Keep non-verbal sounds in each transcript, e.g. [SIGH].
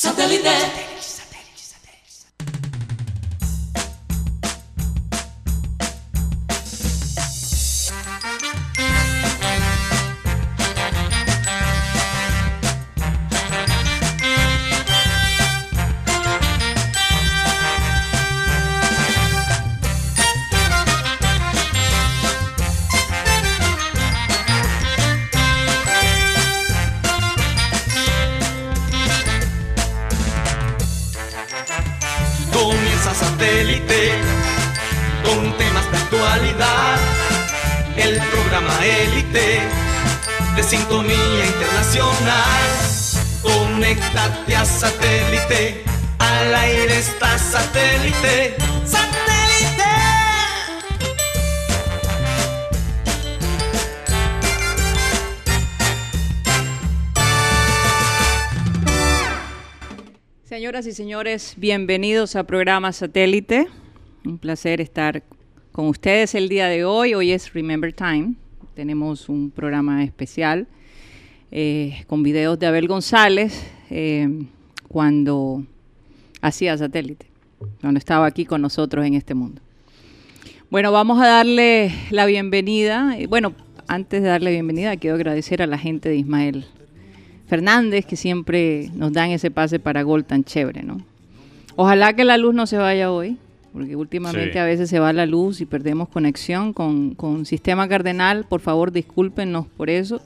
Satellite. Satélite. Al aire está satélite. ¡Satélite! Señoras y señores, bienvenidos a programa Satélite. Un placer estar con ustedes el día de hoy. Hoy es Remember Time. Tenemos un programa especial eh, con videos de Abel González eh, cuando hacía Satélite, cuando estaba aquí con nosotros en este mundo. Bueno, vamos a darle la bienvenida. Eh, Bueno, antes de darle bienvenida, quiero agradecer a la gente de Ismael Fernández, que siempre nos dan ese pase para gol tan chévere, ¿no? Ojalá que la luz no se vaya hoy, porque últimamente Sí. a veces se va la luz y perdemos conexión con, con Sistema Cardenal. Por favor, discúlpenos por eso.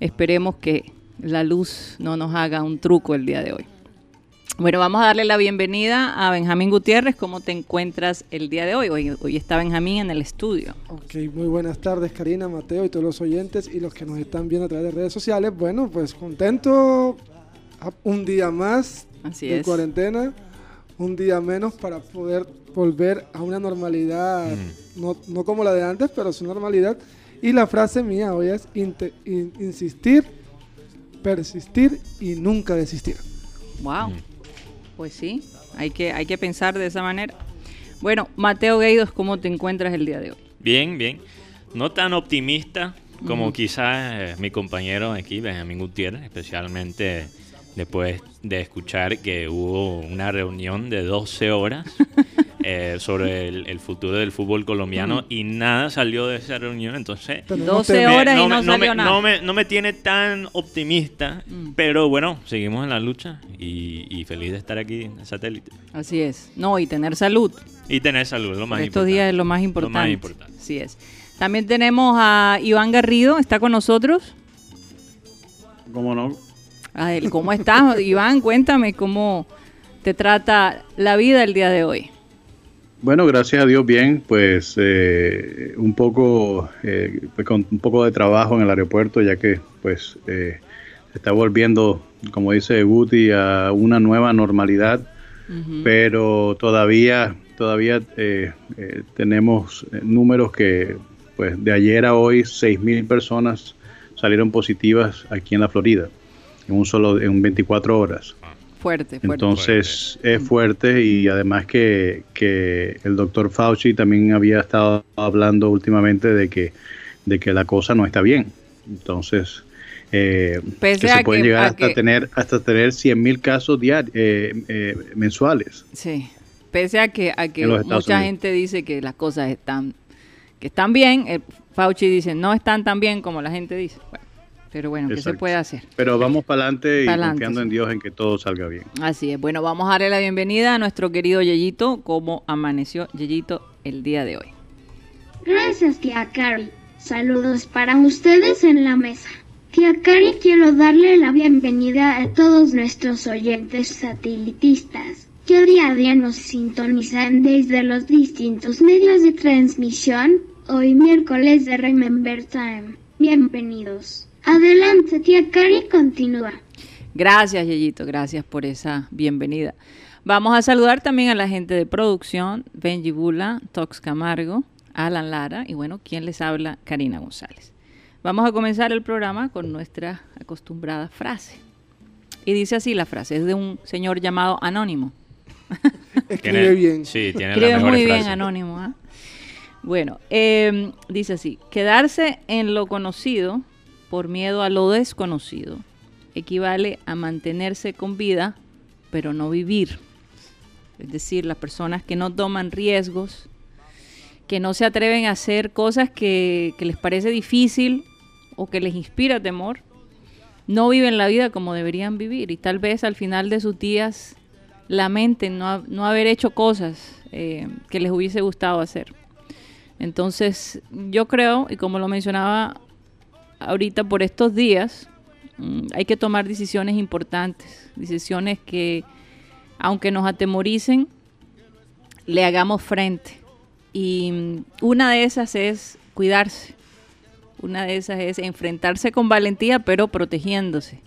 Esperemos que la luz no nos haga un truco el día de hoy. Bueno, vamos a darle la bienvenida a Benjamín Gutiérrez. ¿Cómo te encuentras el día de hoy? Hoy, hoy está Benjamín en el estudio. Ok, muy buenas tardes Karina, Mateo y todos los oyentes y los que nos están viendo a través de redes sociales. Bueno, pues contento un día más Así de es. cuarentena, un día menos para poder volver a una normalidad, no, no como la de antes, pero su normalidad. Y la frase mía hoy es in- insistir, persistir y nunca desistir. Wow. Pues sí, hay que, hay que pensar de esa manera. Bueno, Mateo Gueidos, ¿cómo te encuentras el día de hoy? Bien, bien. No tan optimista como quizás eh, mi compañero aquí, Benjamín Gutiérrez, especialmente después de escuchar que hubo una reunión de 12 horas [LAUGHS] eh, sobre el, el futuro del fútbol colombiano y nada salió de esa reunión, entonces... Tenemos 12 tema. me- horas y no me, salió me- nada. no me- no me tiene tan optimista, Mm. pero bueno, seguimos en la lucha y, y feliz de estar aquí en satélite. Así es. No, y tener salud. Y tener salud, lo más Estos importante. días es lo más importante. Lo más importante. Así es. También tenemos a Iván Garrido, ¿está con nosotros? ¿Cómo no? A él, ¿Cómo estás, Iván? Cuéntame cómo te trata la vida el día de hoy. Bueno, gracias a Dios bien, pues eh, un poco eh, pues, con un poco de trabajo en el aeropuerto, ya que pues eh, se está volviendo, como dice Guti, a una nueva normalidad, pero todavía todavía eh, eh, tenemos números que pues de ayer a hoy 6.000 personas salieron positivas aquí en la Florida en un solo en 24 horas. Fuerte, fuerte. Entonces es fuerte y además que, que el doctor Fauci también había estado hablando últimamente de que, de que la cosa no está bien. Entonces, eh, que se pueden que- llegar hasta que- tener hasta tener 100 mil casos diarios, mensuales. Sí. Pese a que, a que mucha Unidos. gente dice que las cosas están, que están bien, el Fauci dice no están tan bien como la gente dice. Bueno, pero bueno, ¿qué se Exacto. puede hacer? Pero vamos para adelante y Pa'lante, confiando sí. en Dios en que todo salga bien. Así es. Bueno, vamos a darle la bienvenida a nuestro querido Yeyito. ¿Cómo amaneció Yeyito el día de hoy? Gracias, tía Cari. Saludos para ustedes en la mesa. Tía Cari, quiero darle la bienvenida a todos nuestros oyentes satelitistas que día a día nos sintonizan desde los distintos medios de transmisión. Hoy miércoles de Remember Time. Bienvenidos. Adelante, tía Cari, continúa. Gracias, Yeyito. Gracias por esa bienvenida. Vamos a saludar también a la gente de producción, Benji Bula, Tox Camargo, Alan Lara y bueno, ¿quién les habla? Karina González. Vamos a comenzar el programa con nuestra acostumbrada frase. Y dice así la frase, es de un señor llamado Anónimo. [LAUGHS] Escribe bien. Sí, tiene Escribe la muy mejor bien Anónimo. ¿ah? Bueno, eh, dice así, quedarse en lo conocido por miedo a lo desconocido equivale a mantenerse con vida pero no vivir. Es decir, las personas que no toman riesgos, que no se atreven a hacer cosas que, les parece difícil o que les inspira temor, no viven la vida como deberían vivir y tal vez al final de sus días lamenten no, no haber hecho cosas eh, que les hubiese gustado hacer. Entonces yo creo, y como lo mencionaba ahorita por estos días, mm, hay que tomar decisiones importantes, decisiones que aunque nos atemoricen, le hagamos frente. Y mm, una de esas es cuidarse. Una de esas es enfrentarse con valentía, pero protegiéndose.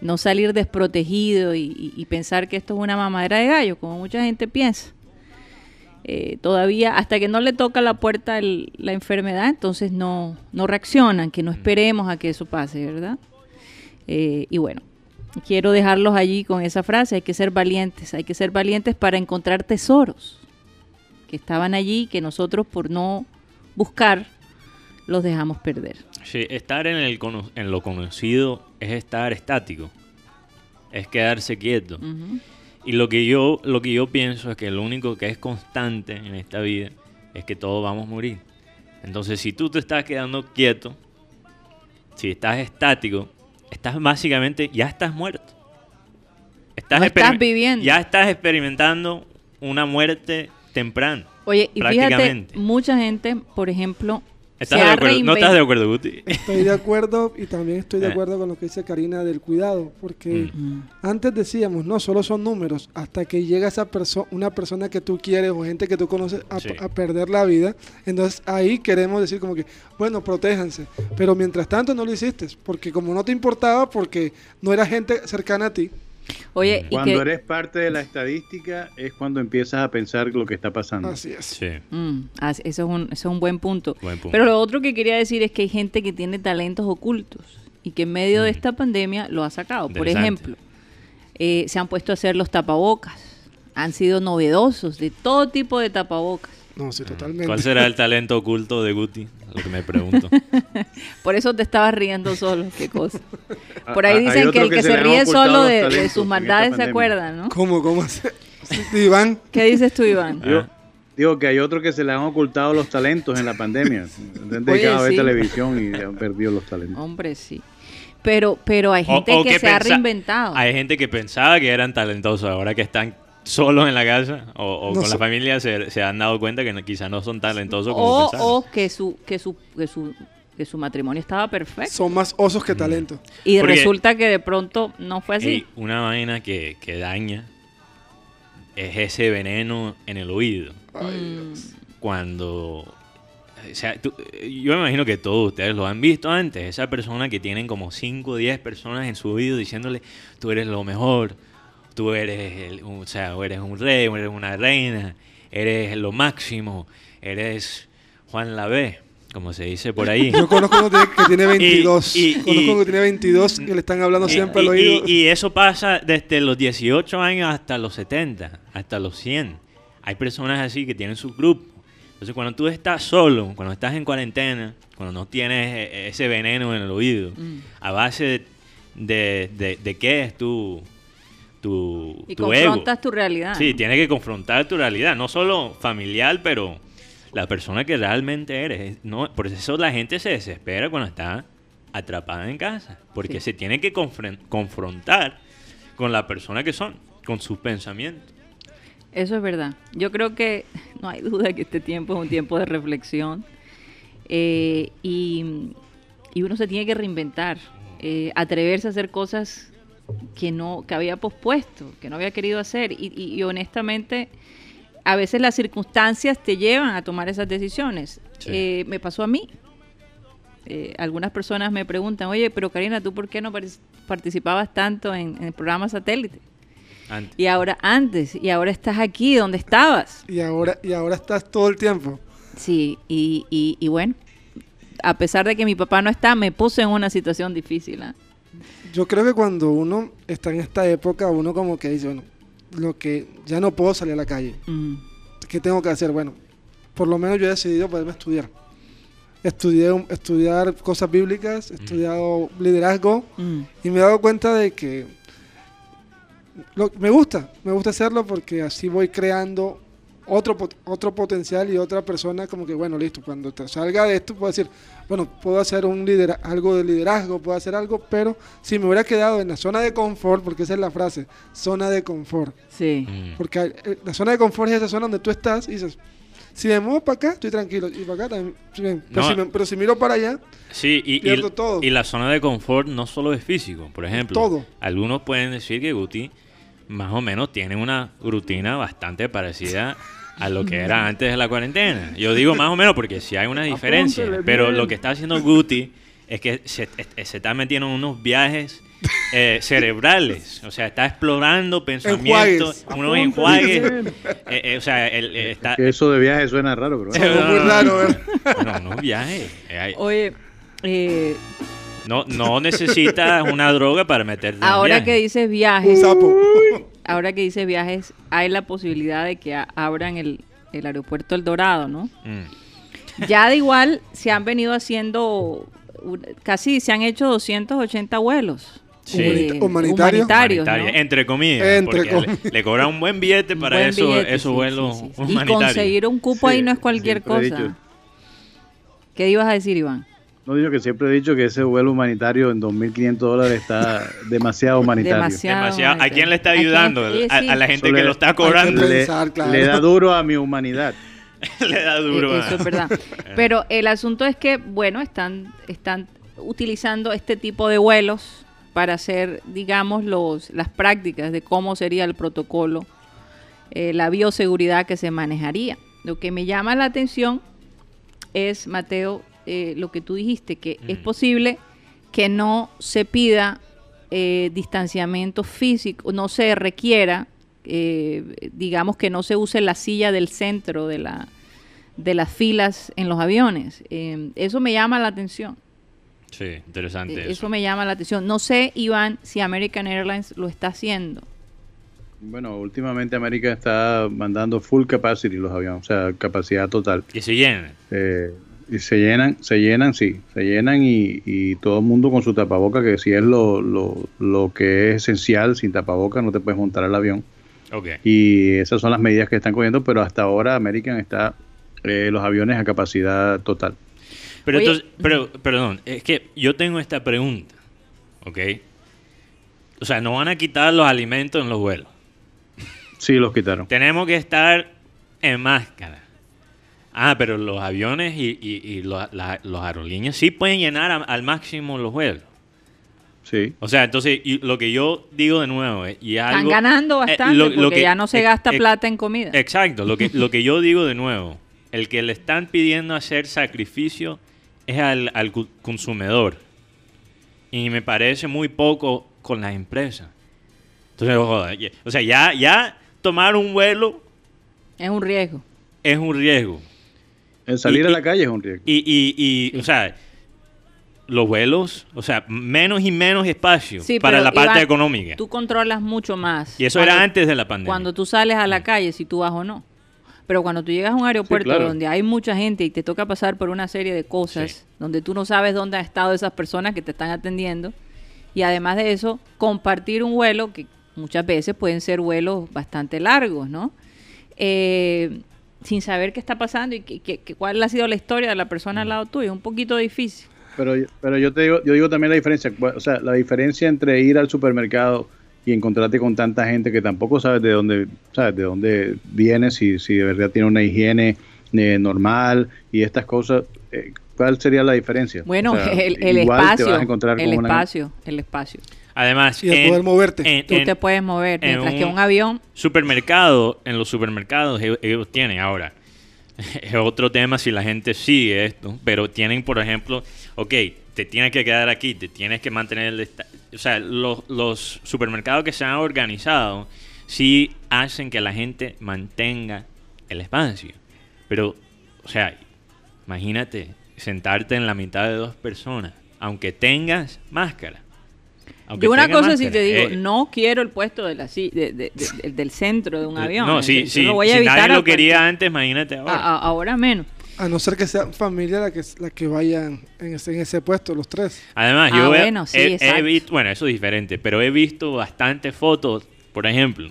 No salir desprotegido y, y- y pensar que esto es una mamadera de gallo, como mucha gente piensa. Eh, todavía, hasta que no le toca la puerta el- la enfermedad, entonces no, no reaccionan, que no esperemos a que eso pase, ¿verdad? Eh, y bueno, quiero dejarlos allí con esa frase, hay que ser valientes, hay que ser valientes para encontrar tesoros que estaban allí, que nosotros por no buscar los dejamos perder. Sí, estar en, el cono- en lo conocido es estar estático, es quedarse quieto. Y lo que yo lo que yo pienso es que lo único que es constante en esta vida es que todos vamos a morir. Entonces, si tú te estás quedando quieto, si estás estático, estás básicamente ya estás muerto. Estás No estás viviendo. Ya estás experimentando una muerte temprana. Oye, y fíjate, mucha gente, por ejemplo, ¿Estás se de ha acuerdo? ¿No estás de acuerdo, Guti? Estoy de acuerdo y también estoy de Eh. acuerdo con lo que dice Karina del cuidado, porque Mm. antes decíamos, no, solo son números, hasta que llega esa persona, una persona que tú quieres o gente que tú conoces a, Sí. a perder la vida, entonces ahí queremos decir como que, bueno, protéjanse, pero mientras tanto no lo hiciste, porque como no te importaba, porque no era gente cercana a ti, Oye, y Cuando que, eres parte de la estadística es cuando empiezas a pensar lo que está pasando. así es. Sí. Mm, eso, es un, eso es un buen punto. Buen punto. Pero lo otro que quería decir es que hay gente que tiene talentos ocultos y que en medio de Mm. esta pandemia lo ha sacado. Por ejemplo, eh, se han puesto a hacer los tapabocas. Han sido novedosos de todo tipo de tapabocas. No, sí, totalmente. ¿Cuál será el talento oculto de Guti? Lo que me pregunto. [LAUGHS] Por eso te estabas riendo solo, qué cosa. [LAUGHS] Por Ah, ahí ah, hay dicen que otro el que que se ríe solo de, talentos sus maldades se acuerda, ¿no? ¿Cómo, cómo [LAUGHS] hace? Iván, ¿Qué dices tú, Iván? Yo Ah. digo que hay otros que se le han ocultado los talentos en la pandemia. Ver sí. televisión y han perdido los talentos. Hombre, sí. Pero, pero hay gente o que, se ha reinventado. Hay gente que pensaba que eran talentosos, ahora que están solos en la casa o, o No con sé. la familia se, se han dado cuenta que no- quizás no son talentosos como o, pensaban. o que su que su que su que su matrimonio estaba perfecto son más osos que talento. y Porque- resulta que de pronto no fue así Ey, una vaina que, que daña es ese veneno en el oído. Ay, Mm, Dios. Cuando... O sea, tú- yo me imagino que todos ustedes lo han visto antes. Esa persona que tienen como 5 o 10 personas en su oído diciéndole, tú eres lo mejor, tú eres, el- o sea, o eres un rey, o eres una reina, eres lo máximo, eres Juan la B, como se dice por ahí. Yo conozco uno que- tiene [LAUGHS] 22. y- conozco y- uno que tiene 22 que le están hablando Y- siempre al oído. y- y eso pasa desde los 18 años hasta los 70, hasta los 100. Hay personas así que tienen su grupo. Entonces, cuando tú estás solo, cuando estás en cuarentena, cuando no tienes eh, ese veneno en el oído, Mm. a base de, de, de qué es tu, tu, y tu ego. confrontas tu realidad Sí, ¿no? tienes que confrontar tu realidad, no solo familiar, pero la persona que realmente eres. No, por eso la gente se desespera cuando está atrapada en casa, porque Sí. se tiene que confrontar con la persona que son, con sus pensamientos. eso es verdad yo creo que [LAUGHS] no hay duda que este tiempo es un tiempo de reflexión eh, y, y uno se tiene que reinventar eh, atreverse a hacer cosas que no que había pospuesto que no había querido hacer y, y- y honestamente a veces las circunstancias te llevan a tomar esas decisiones Sí. Eh, me pasó a mí Eh, algunas personas me preguntan oye pero Karina tú por qué no partic- participabas tanto en, en el programa satélite Antes. y ahora antes y ahora estás aquí donde estabas Y ahora, y ahora estás todo el tiempo. sí y, y, y bueno a pesar de que mi papá no está me puse en una situación difícil ¿ah? Yo creo que cuando uno está en esta época, uno como que dice, bueno, lo que ya no puedo salir a la calle. Mm. ¿Qué tengo que hacer? Bueno, por lo menos yo he decidido poderme estudiar. Estudié, estudiar cosas bíblicas, he estudiado liderazgo Mm. y me he dado cuenta de que lo- me gusta, me gusta hacerlo porque así voy creando otro, pot- otro potencial y otra persona como que, bueno, listo, cuando te salga de esto puedo decir, bueno, puedo hacer un lidera algo de liderazgo, puedo hacer algo, pero si me hubiera quedado en la zona de confort, porque esa es la frase, zona de confort, Sí. Mm. porque eh, la zona de confort es esa zona donde tú estás y dices, si me muevo para acá, estoy tranquilo, y para acá también, pero, No. si me- pero si miro para allá, Sí, y, y- Pierdo todo. y la zona de confort no solo es físico, por ejemplo. Todo. Algunos pueden decir que Guti más o menos tiene una rutina bastante parecida a lo que era antes de la cuarentena. Yo digo más o menos porque sí hay una [LAUGHS] diferencia, Apúntele pero bien. lo que está haciendo Guti es que se, es- se está metiendo en unos viajes eh, cerebrales, o sea, está explorando pensamientos, Enjuagues. unos enjuagues, eh, eh, o sea, él, eh, está... Que eso de viaje suena raro, pero. Algo muy raro, ¿eh? No, no, viajes. Eh, hay- Oye, eh, No, no necesitas una droga para meterte en ahora viaje. que dices un viajes, sapo. [LAUGHS] ahora que dices viajes, hay la posibilidad de que abran el, el aeropuerto El Dorado, ¿no? Mm. Ya de igual se han venido haciendo, casi se han hecho 280 vuelos. Sí. eh, Humanita- humanitarios. humanitarios, Entre comillas. Entre le- cobran un buen billete para buen eso, billete, esos sí, vuelos sí, sí. Y humanitarios. conseguir un cupo ahí no es cualquier cosa. ¿Qué ibas a decir, Iván? No digo que siempre he dicho que ese vuelo humanitario en 2.500 dólares está [LAUGHS] demasiado humanitario. Demasiado. Demasiado. ¿A quién le está ¿A quién? ayudando? Sí, A, la gente que le- lo está cobrando. Le, pensar, claro. le da duro a mi humanidad. [LAUGHS] le da duro. Eh, a- Eso es verdad. [LAUGHS] Pero el asunto es que, bueno, están, están utilizando este tipo de vuelos para hacer, digamos, los, las prácticas de cómo sería el protocolo, eh, la bioseguridad que se manejaría. Lo que me llama la atención es, Mateo, eh, lo que tú dijiste, que es Mm. posible que no se pida eh, distanciamiento físico, no se requiera, eh, digamos que no se use la silla del centro de, la, de las filas en los aviones. Eh, eso me llama la atención. Sí, interesante Eh, eso. Eso me llama la atención. No sé, Iván, si American Airlines lo está haciendo. Bueno, últimamente América está mandando full capacity los aviones, o sea, capacidad total. Que se llenen. Eh, y se llenan, se llenan, sí, se llenan y, y todo el mundo con su tapaboca, que si es lo, lo, lo que es esencial, sin tapaboca no te puedes montar al avión. Ok. Y esas son las medidas que están cogiendo, pero hasta ahora American está eh, los aviones a capacidad total. Pero Oye- entonces, pero, perdón, es que yo tengo esta pregunta, ¿ok? O sea, no van a quitar los alimentos en los vuelos. Sí, los quitaron. Tenemos que estar en máscara. Ah, pero los aviones y, y, y lo- la- los aerolíneas sí pueden llenar a- al máximo los vuelos. Sí. O sea, entonces y lo que yo digo de nuevo es... Y Están algo- ganando eh, bastante lo porque que- ya no se eh, gasta eh, plata en comida. Exacto, lo que, lo que yo digo de nuevo, el que le están pidiendo hacer sacrificio es al, consumidor. Y me parece muy poco con las empresas. Entonces, joder, ya- o sea, ya, ya tomar un vuelo Es un riesgo. es un riesgo. El salir Y- a y- la calle es un riesgo. Y, y, y o sea, los vuelos, o sea, menos y menos espacio Sí, para pero, la parte Iván, económica. Tú controlas mucho más. Y eso cuando- era antes de la pandemia. Cuando tú sales a la calle, si tú vas o no. Pero cuando tú llegas a un aeropuerto claro. donde hay mucha gente y te toca pasar por una serie de cosas, Sí. donde tú no sabes dónde han estado esas personas que te están atendiendo, y además de eso, compartir un vuelo, que muchas veces pueden ser vuelos bastante largos, ¿no? Eh, sin saber qué está pasando y qué- cuál ha sido la historia de la persona al lado tuyo, es un poquito difícil. Pero, pero yo te digo, yo digo también la diferencia, o sea, la diferencia entre ir al supermercado y encontrarte con tanta gente que tampoco sabes de dónde, sabes de dónde viene, si, si de verdad tiene una higiene eh, normal y estas cosas, eh, ¿cuál sería la diferencia? Bueno, O sea, el, el igual te espacio, vas a encontrar el con una- espacio, el espacio. Además, Y el poder moverte. en- Tú en- te puedes mover, en mientras que un- avión Supermercado, en los supermercados ellos, ellos tienen ahora. [LAUGHS] Es otro tema si la gente sigue esto, pero tienen, por ejemplo, ok, te tienes que quedar aquí, te tienes que mantener el... O sea, los, los supermercados que se han organizado sí hacen que la gente mantenga el espacio. Pero, o sea, imagínate sentarte en la mitad de dos personas, aunque tengas máscara. Aunque Yo una cosa sí máscara, te digo, eh, no quiero el puesto de la, si- de- de- de- del- centro de un avión. No, sí, lo voy a si evitar nadie lo quería cualquier- antes, imagínate ahora. a- a- ahora menos. A no ser que sea familia la que, la que vayan en ese, en ese puesto, los tres. Además, Ah, yo he- bueno, sí, he, he exacto. visto, bueno, eso es diferente, pero he visto bastantes fotos por ejemplo,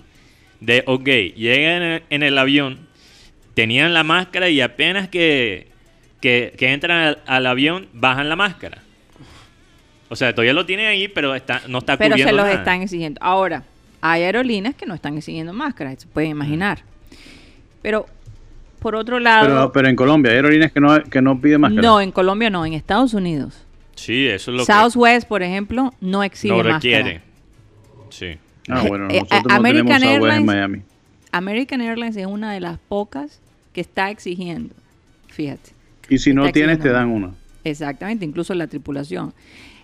de, ok, llegan en el, en el avión, tenían la máscara y apenas que, que, que entran al, al avión, bajan la máscara. O sea, todavía lo tienen ahí, pero está, no está Pero se los nada. están exigiendo. Ahora, hay aerolíneas que no están exigiendo máscaras, se pueden imaginar. Pero, por otro lado... Pero, pero en Colombia hay aerolíneas que no, que no piden máscara. no, en Colombia no, en Estados Unidos. Sí, eso es lo Southwest, por ejemplo, no que exige no máscara. requiere. Sí. Ah, bueno, Eh, no American tenemos en Airlines- Miami. American Airlines es una de las pocas que está exigiendo. Fíjate. Y si no tienes, te dan una. Exactamente, incluso la tripulación.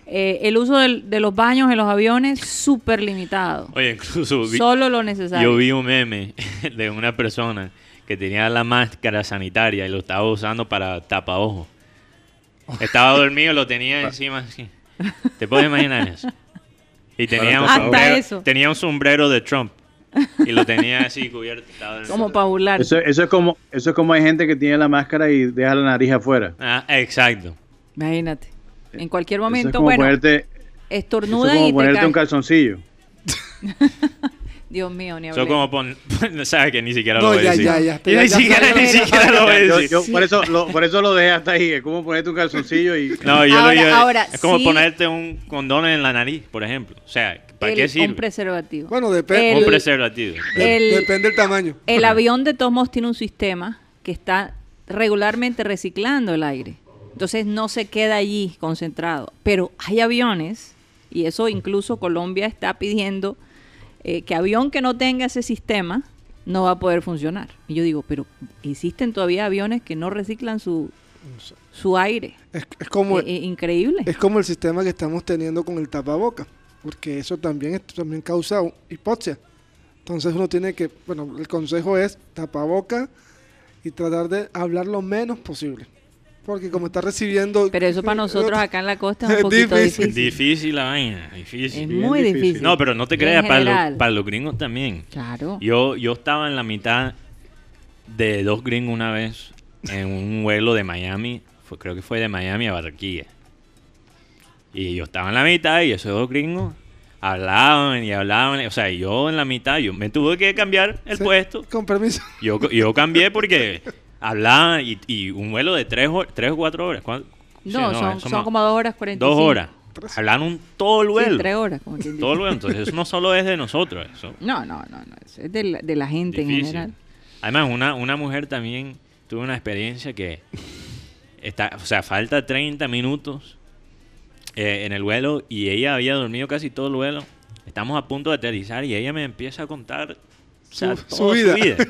Eh, el uso del- de los baños en los aviones, súper limitado. Oye, incluso vi- Solo lo necesario. yo vi un meme [LAUGHS] de una persona que tenía la máscara sanitaria y lo estaba usando para tapaojos. Estaba [LAUGHS] dormido, lo tenía encima así. ¿Te puedes imaginar eso? Y tenía un, Hasta sombrero, eso. tenía un sombrero de Trump. Y lo tenía así cubierto. Como para burlar. Eso, eso es como eso es como hay gente que tiene la máscara y deja la nariz afuera. Ah, exacto. Imagínate. En cualquier es momento, como bueno, ponerte, eso es estornuda como y te ponerte cae. un calzoncillo. [LAUGHS] Dios mío, ni Eso hablé. como pon... [LAUGHS] Sabes que ni siquiera No, lo voy ya, a decir. ya, ya, Ni ya, ya siquiera, ni siquiera lo voy a Yo, decir. yo por eso lo, por eso lo dejé hasta ahí. Es como ponerte un calzoncillo y No, yo Ahora- lo yo- ahora, Es como sí. ponerte un condón en la nariz, por ejemplo. O sea, ¿para El- qué sirve? Un preservativo. Bueno, depende. Un preservativo. el- depende del tamaño. El [LAUGHS] avión de todos modos tiene un sistema que está regularmente reciclando el aire. Entonces no se queda allí concentrado. Pero hay aviones, y eso incluso Colombia está pidiendo, eh, que avión que no tenga ese sistema no va a poder funcionar. Y yo digo, pero existen todavía aviones que no reciclan su, su aire. Es, es como, Eh, eh, increíble. es como el sistema que estamos teniendo con el tapaboca, porque eso también, es- también causa hipoxia. Entonces uno tiene que, bueno, el consejo es tapaboca y tratar de hablar lo menos posible. Porque como está recibiendo... Pero eso para nosotros acá en la costa es un [LAUGHS] poquito difícil. difícil. Difícil la vaina, difícil. Es Bien muy difícil. difícil. No, pero no te creas, para, los- para los gringos también. Claro. Yo, yo estaba en la mitad de dos gringos una vez en un vuelo de Miami, fue, creo que fue de Miami a Barranquilla. Y yo estaba en la mitad y esos dos gringos hablaban y hablaban. O sea, yo en la mitad, yo me tuve que cambiar el Sí, puesto. Con permiso. Yo, yo cambié porque [LAUGHS] hablaban y, y un vuelo de tres, tres o cuatro horas. Sí, No, son, eso son más- como dos horas cuarenta y Dos horas. Hablaron todo el Sí, vuelo. tres horas, como quien dice. [LAUGHS] todo el vuelo. Entonces, eso no solo es de nosotros. Eso [LAUGHS] No, no, no, no. eso es de la, de la gente en general. Además, una, una mujer también tuvo una experiencia que está, o sea, falta 30 minutos eh, en el vuelo y ella había dormido casi todo el vuelo. Estamos a punto de aterrizar y ella me empieza a contar o sea, Su- toda su vida. [LAUGHS]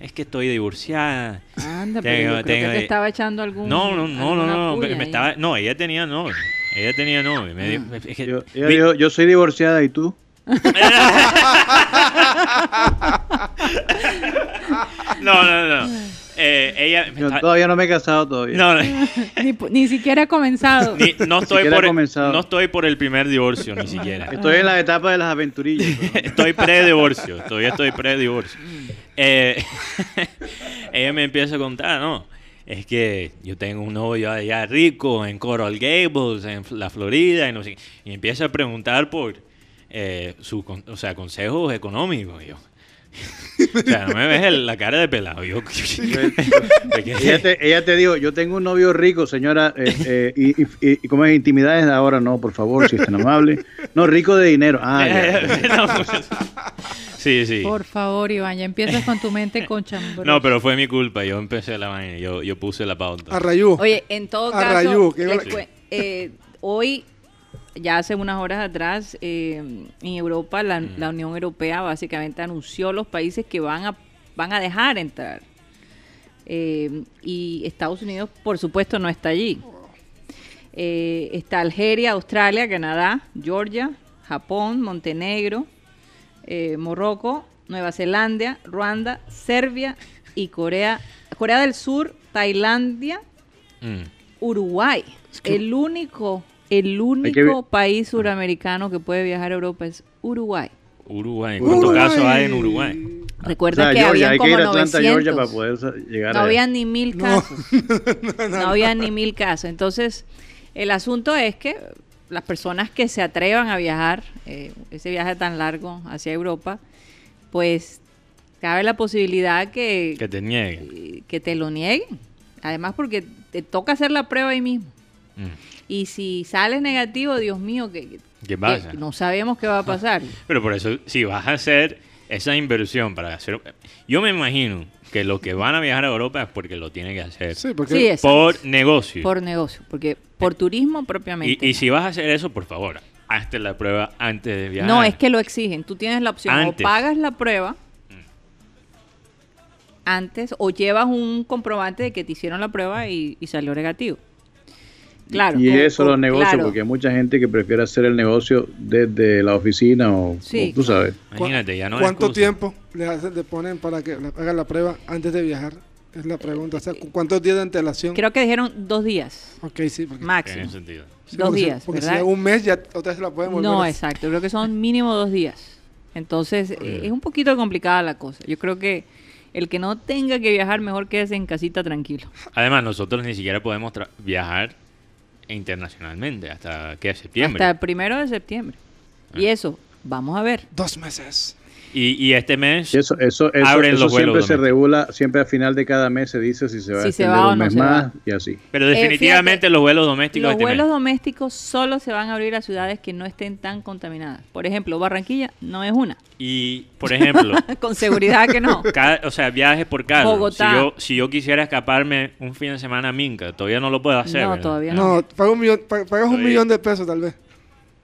Es que estoy divorciada. Anda, Tengo- pero yo creo tengo- que te estaba echando algún. No, no, no, no, no, puya me, me ahí. estaba, no, ella tenía novio. Ella tenía novio. Me dijo- es que- yo, ella vi- dijo, yo soy divorciada y tú. [LAUGHS] no, no, no. Eh, ella me Yo estaba- todavía no me he casado todavía. no, no. [LAUGHS] Ni, siquiera ha comenzado. Ni- no, estoy siquiera por he comenzado. no estoy por el primer divorcio, ni siquiera. Estoy en la etapa de las aventurillas. [LAUGHS] estoy pre-divorcio, todavía estoy pre-divorcio. Eh, [LAUGHS] ella me empieza a contar, no, es que yo tengo un novio allá rico en Coral Gables, en la Florida, y no sé. Y empieza a preguntar por eh, su, o sea, consejos económicos. Y yo, [LAUGHS] o sea, no me ves la cara de pelado. Yo, [LAUGHS] ella, te, ella te dijo, yo tengo un novio rico, señora, eh, eh, y, y, y, y como es intimidades ahora, no, por favor, si es tan amable. No, rico de dinero. Ah, ya. No, pues, sí, sí. Por favor, Iván, ya empiezas con tu mente [LAUGHS] con chambro. No, pero fue mi culpa. Yo empecé la vaina. Yo, yo puse la pauta. Arrayú. Oye, en todo caso, Rayú, qué les eh, hoy, ya hace unas horas atrás, eh, en Europa, la, Mm. la Unión Europea básicamente anunció los países que van a, van a dejar entrar. Eh, y Estados Unidos, por supuesto, no está allí. Eh, está Algeria, Australia, Canadá, Georgia, Japón, Montenegro, eh, Morroco, Nueva Zelanda, Ruanda, Serbia y Corea, Corea del Sur, Tailandia, Mm. Uruguay. El único, el único país suramericano que puede viajar a Europa es Uruguay. Uruguay. ¿Cuántos Uruguay. casos hay en Uruguay? Recuerda O sea, que habían hay que como ir a Atlanta, 900. Georgia, para poder sa- llegar no allá. habían ni mil No. casos. [LAUGHS] no, había ni mil casos. Entonces, el asunto es que las personas que se atrevan a viajar, eh, ese viaje tan largo hacia Europa, pues cabe la posibilidad que, Que te nieguen. eh, que te lo nieguen. Además porque te toca hacer la prueba ahí mismo. Mm. Y si sales negativo, Dios mío, que, ¿Qué pasa? que no sabemos qué va a pasar. Pero por eso, si vas a hacer esa inversión para hacer... Yo me imagino que los que van a viajar a Europa es porque lo tienen que hacer Sí, porque Sí, es por negocio. por negocio, porque por turismo propiamente. y, y si vas a hacer eso, por favor, hazte la prueba antes de viajar. No, es que lo exigen. Tú tienes la opción Antes. o pagas la prueba antes o llevas un comprobante de que te hicieron la prueba y, y salió negativo. Claro. y con- eso con- los negocios, claro. porque hay mucha gente que prefiere hacer el negocio desde la oficina o, Sí. o tú sabes. Imagínate, ya no ¿Cuánto excusa. tiempo le, hacen, le ponen para que hagan la prueba antes de viajar? Es la pregunta. O sea, ¿cu- ¿cuántos días de antelación? Creo que dijeron dos días Ok, sí. Porque, En máximo. ese sentido. sí, dos porque si- días, Porque si ¿verdad? es un mes ya otra vez se la pueden volver No, a- exacto. Creo que son mínimo dos días. Entonces, eh, es un poquito complicada la cosa. Yo creo que el que no tenga que viajar, mejor quédese en casita tranquilo. Además, nosotros ni siquiera podemos tra- viajar internacionalmente hasta ¿qué? septiembre. Hasta el primero de septiembre. Y Ah. eso, vamos a ver. Dos meses. Y, y este mes eso, eso, eso, Abren eso los vuelos siempre se regula, siempre al final de cada mes se dice si se va Si a se extender va un no mes va. más y así. Pero Eh, definitivamente fíjate, los vuelos domésticos Los este vuelos mes. domésticos solo se van a abrir a ciudades que no estén tan contaminadas. Por ejemplo, Barranquilla no es una. Y, por ejemplo, [LAUGHS] Con seguridad que no. cada- o sea, viajes por carro. Bogotá. Si yo, si yo quisiera escaparme un fin de semana a Minca, todavía no lo puedo hacer. No, ¿verdad? todavía no. No, pagas un millón, pa- pagas un millón de pesos tal vez.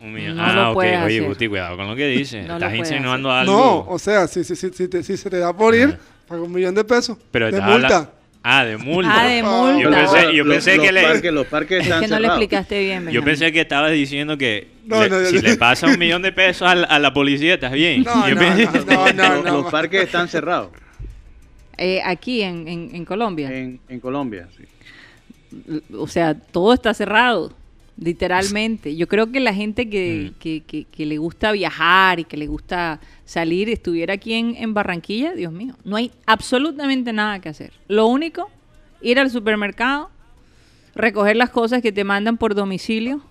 Un millón. No ah, lo ok. puedes Oye, hacer. Guti, cuidado con lo que dices. No lo Estás puedes insinuando hacer. algo. No, o sea, si, si, si, si te, si se te da por ir, Ajá. pagas un millón de pesos. pero de habla- multa. Ah, de multa. Ah, de Yo multa. Yo pensé, yo Los- pensé los que le... parques, los parques es están que no le cerrados. explicaste bien. Yo Benjamín. pensé que estabas diciendo que No, le- no, yo- si le pasa un millón de pesos a la, a la policía, estás bien. No, Yo no, pensé- no, no, Los- no. los parques están cerrados Eh, aquí en, en- en Colombia. en, en Colombia. sí. O sea, todo está cerrado. Literalmente. Yo creo que la gente que, Mm. que- que- que le gusta viajar y que le gusta salir, estuviera aquí en, en Barranquilla, Dios mío, no hay absolutamente nada que hacer. Lo único, ir al supermercado, recoger las cosas que te mandan por domicilio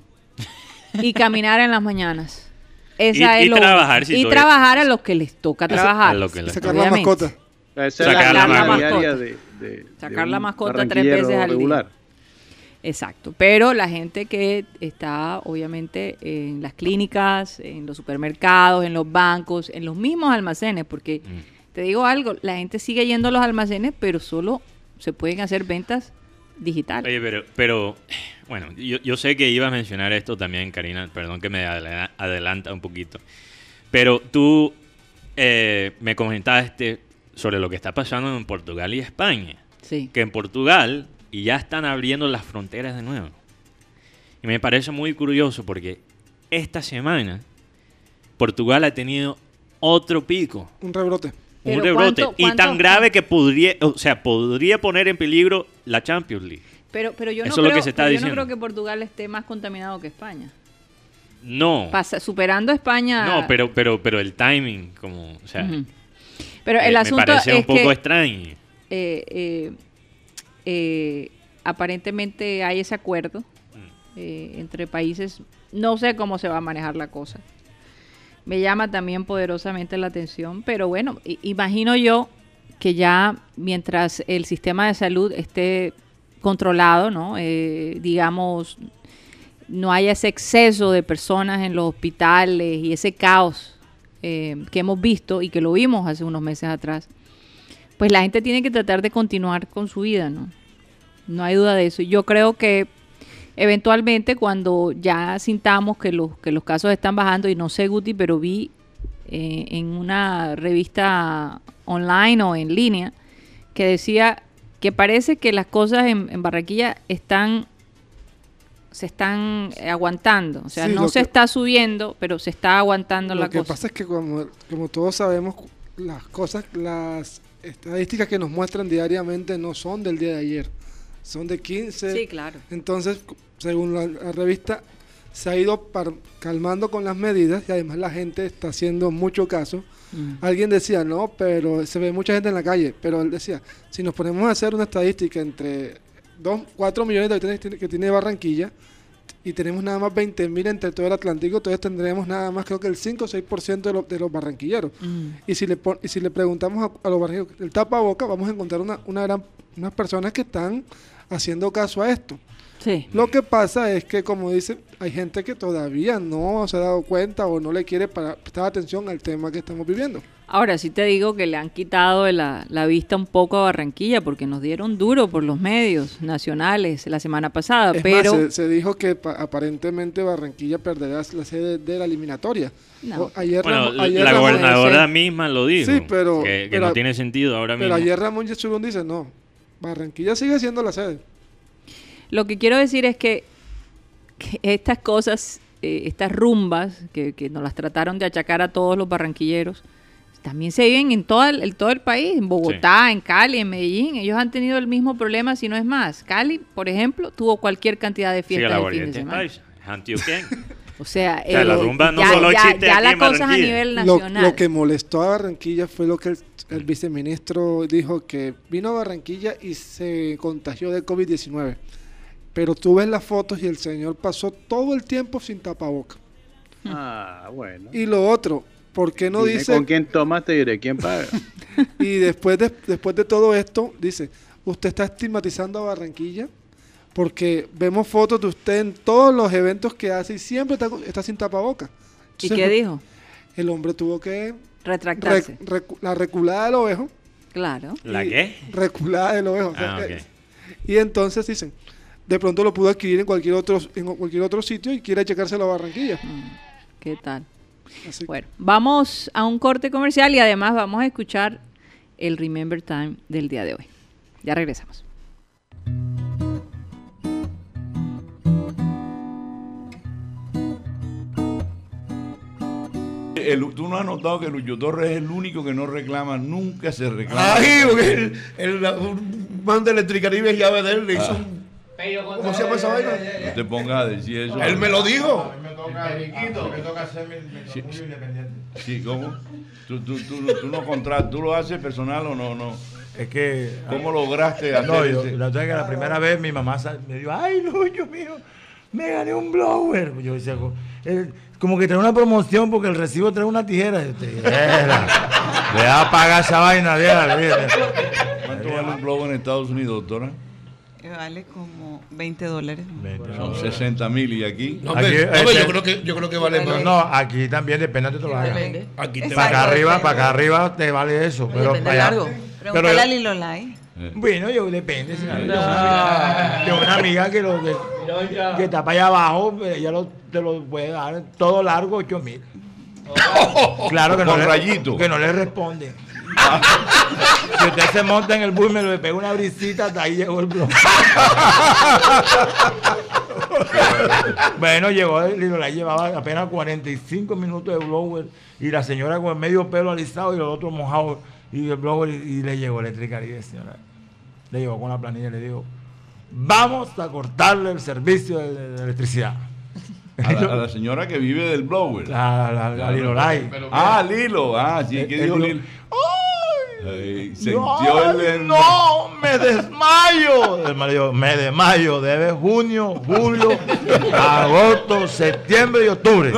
y caminar en las mañanas. [LAUGHS] Esa Y- es y lo trabajar, si y trabajar a los que les toca trabajar. a lo que Y les- sacar la mascota. Sacar la, mascota. diaria de, de- Sacar de la un mascota tres veces al día. Exacto, pero la gente que está obviamente en las clínicas, en los supermercados, en los bancos, en los mismos almacenes, porque Mm. te digo algo, la gente sigue yendo a los almacenes, pero solo se pueden hacer ventas digitales. Oye, pero, pero bueno, yo, yo sé que ibas a mencionar esto también, Karina, perdón que me adela- adelanta un poquito, pero tú eh, me comentaste sobre lo que está pasando en Portugal y España, Sí. que en Portugal y ya están abriendo las fronteras de nuevo. Y me parece muy curioso porque esta semana Portugal ha tenido otro pico. Un rebrote. Un rebrote ¿cuánto- y tan grave que podría, o sea, podría poner en peligro la Champions League. Pero, pero yo, no Eso es lo creo, que se está yo no creo que Portugal esté más contaminado que España. No. Pasa, superando a España. No, pero, pero, pero el timing, como, o sea. Pero me- el me asunto parece es un poco que, extraño. eh, eh, eh, aparentemente hay ese acuerdo Mm. eh, entre países. No sé cómo se va a manejar la cosa. Me llama también poderosamente la atención, pero bueno, imagino yo que ya mientras el sistema de salud esté controlado, ¿no? Eh, digamos, no haya ese exceso de personas en los hospitales y ese caos eh, que hemos visto y que lo vimos hace unos meses atrás, pues la gente tiene que tratar de continuar con su vida, ¿no? No hay duda de eso. Yo creo que eventualmente cuando ya sintamos que los, que los casos están bajando, y no sé Guti, pero vi eh, en una revista online o en línea que decía que parece que las cosas en, en Barranquilla están se están aguantando, o sea, Sí, no lo se que- está subiendo, pero se está aguantando Lo la que cosa. pasa es que como, como todos sabemos, las cosas, las estadísticas que nos muestran diariamente no son del día de ayer, son de 15. Sí, claro. Entonces, según la, la revista, se ha ido par- calmando con las medidas y además la gente está haciendo mucho caso. Mm. Alguien decía, no, pero se ve mucha gente en la calle, pero él decía, si nos ponemos a hacer una estadística entre 2, 4 millones de habitantes que tiene- que tiene Barranquilla y tenemos nada más 20.000 entre todo el Atlántico, entonces tendremos nada más creo que el 5 o 6% de, los- de los barranquilleros. Mm. Y si le pon- y si le preguntamos a, a los barranquilleros el tapaboca, vamos a encontrar una, una gran, unas personas que están haciendo caso a esto. Sí. Lo que pasa es que, como dice, hay gente que todavía no se ha dado cuenta o no le quiere para- prestar atención al tema que estamos viviendo. Ahora sí te digo que le han quitado la, la vista un poco a Barranquilla porque nos dieron duro por los medios nacionales la semana pasada, Es pero más, se, se dijo que pa- aparentemente Barranquilla perderá la sede de la eliminatoria. No. Ayer, Bueno, Ramón- ayer la Ramón- gobernadora misma lo dijo. Sí, pero- que, que pero- no tiene sentido ahora pero mismo. ayer Ramón Yesurún dice, no, Barranquilla sigue siendo la sede. Lo que quiero decir es que, que estas cosas, eh, estas rumbas que, que nos las trataron de achacar a todos los barranquilleros, también se viven en todo el, en todo el país, en Bogotá, en Cali, en Medellín. Ellos han tenido el mismo problema, si no es más. Cali, por ejemplo, tuvo cualquier cantidad de fiestas la de fin de Guardiente semana. Es antioqueño. [LAUGHS] O sea, sea, la eh, rumba no ya, solo ya- existe ya aquí la en cosa es a nivel Lo, nacional. lo que molestó a Barranquilla fue lo que el, el viceministro dijo que vino a Barranquilla y se contagió de COVID-19. Pero tú ves las fotos y el señor pasó todo el tiempo sin tapaboca. Ah, bueno. Y lo otro, ¿por qué no Dime dice con quién tomas, te diré quién paga. [LAUGHS] Y después de, después de todo esto, dice, usted está estigmatizando a Barranquilla porque vemos fotos de usted en todos los eventos que hace y siempre está, está sin tapaboca. ¿Y Entonces, qué dijo? El hombre tuvo que... Retractarse. rec- la reculada del ovejo. Claro. ¿La qué? Reculada del ovejo. o sea, Ah, ok. eh, Y entonces dicen, de pronto lo pudo adquirir en cualquier otro, en cualquier otro sitio y quiere checárselo a Barranquilla. Mm, ¿Qué tal? Así- Bueno, vamos a un corte comercial y además vamos a escuchar el Remember Time del día de hoy. Ya regresamos. El- tú no has notado que Lucho Torres es el único que no reclama, nunca se reclama. Ay, porque el, el, la- un man de Electricaribe llave de él le hizo un... ¿Cómo se llama esa vaina? No te pongas a decir eso. Él me lo dijo. Sí, ¿cómo? ¿Tú, tú, tú, tú no contratas, tú lo haces personal o no? no? Es que. ¿Cómo lograste hacer No, yo, ese- la verdad que la primera vez mi mamá me dijo, ay, Lucho mío, me gané un blower. Yo decía, co- como que trae una promoción porque el recibo trae una tijera. Yo te dije, "Era, Le va a pagar esa vaina, vieja, [LAUGHS] vieja". ¿Cuánto vale un globo en Estados Unidos, doctora? Que vale como 20 dólares. Son 60 mil y aquí. No, Aquí, no, este- yo, creo que, yo creo que vale más. No, aquí también depende de hagas. Depende. Aquí te Para acá arriba, para acá arriba te vale eso. Pero Depende para allá- largo. pero Pregúntale a Lilo Lai. Bueno, yo depende. si no, yo una, tengo una amiga que, lo, que, que está para allá abajo, pero ella lo, te lo puede dar todo largo 8 mil. [LAUGHS] Claro que no, le, rayito. que no le responde. [LAUGHS] si usted se monta en el bus me le pega una brisita, hasta ahí llegó el blog. bueno, llegó, la llevaba apenas 45 minutos de blower y la señora con el medio pelo alisado y los otros mojados y el blower y, y le llegó eléctrica y señora. Le llegó con la planilla y le dijo, vamos a cortarle el servicio de, de electricidad. A la, a la señora que vive del blower. La, la, la Lilo Lai. Ah, Lilo. Ah, sí, ¿qué El- dijo el- Lilo? ¡Ay! Ay, No, el... no, me desmayo. El marido, me desmayo. Debe junio, julio, [LAUGHS] agosto, septiembre y octubre.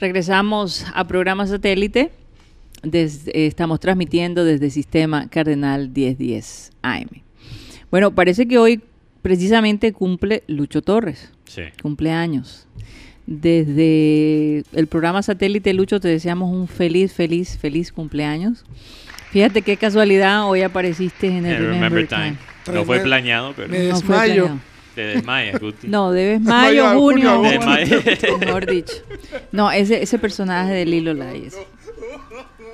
Regresamos a programa satélite. Desde- eh, estamos transmitiendo desde Sistema Cardenal 1010 AM. Bueno, parece que hoy precisamente cumple Lucho Torres. Sí. Cumpleaños. Desde el programa satélite Lucho te deseamos un feliz, feliz, feliz cumpleaños. Fíjate qué casualidad, hoy apareciste en el El Remember, Remember Time. Time. No fue planeado, pero Me No fue desmayo. planeado. te desmayas, Guti. No, debes [LAUGHS] Mayo, mayo, junio, junio, De mayo. mejor dicho. No, ese, ese personaje de Lilo Lai es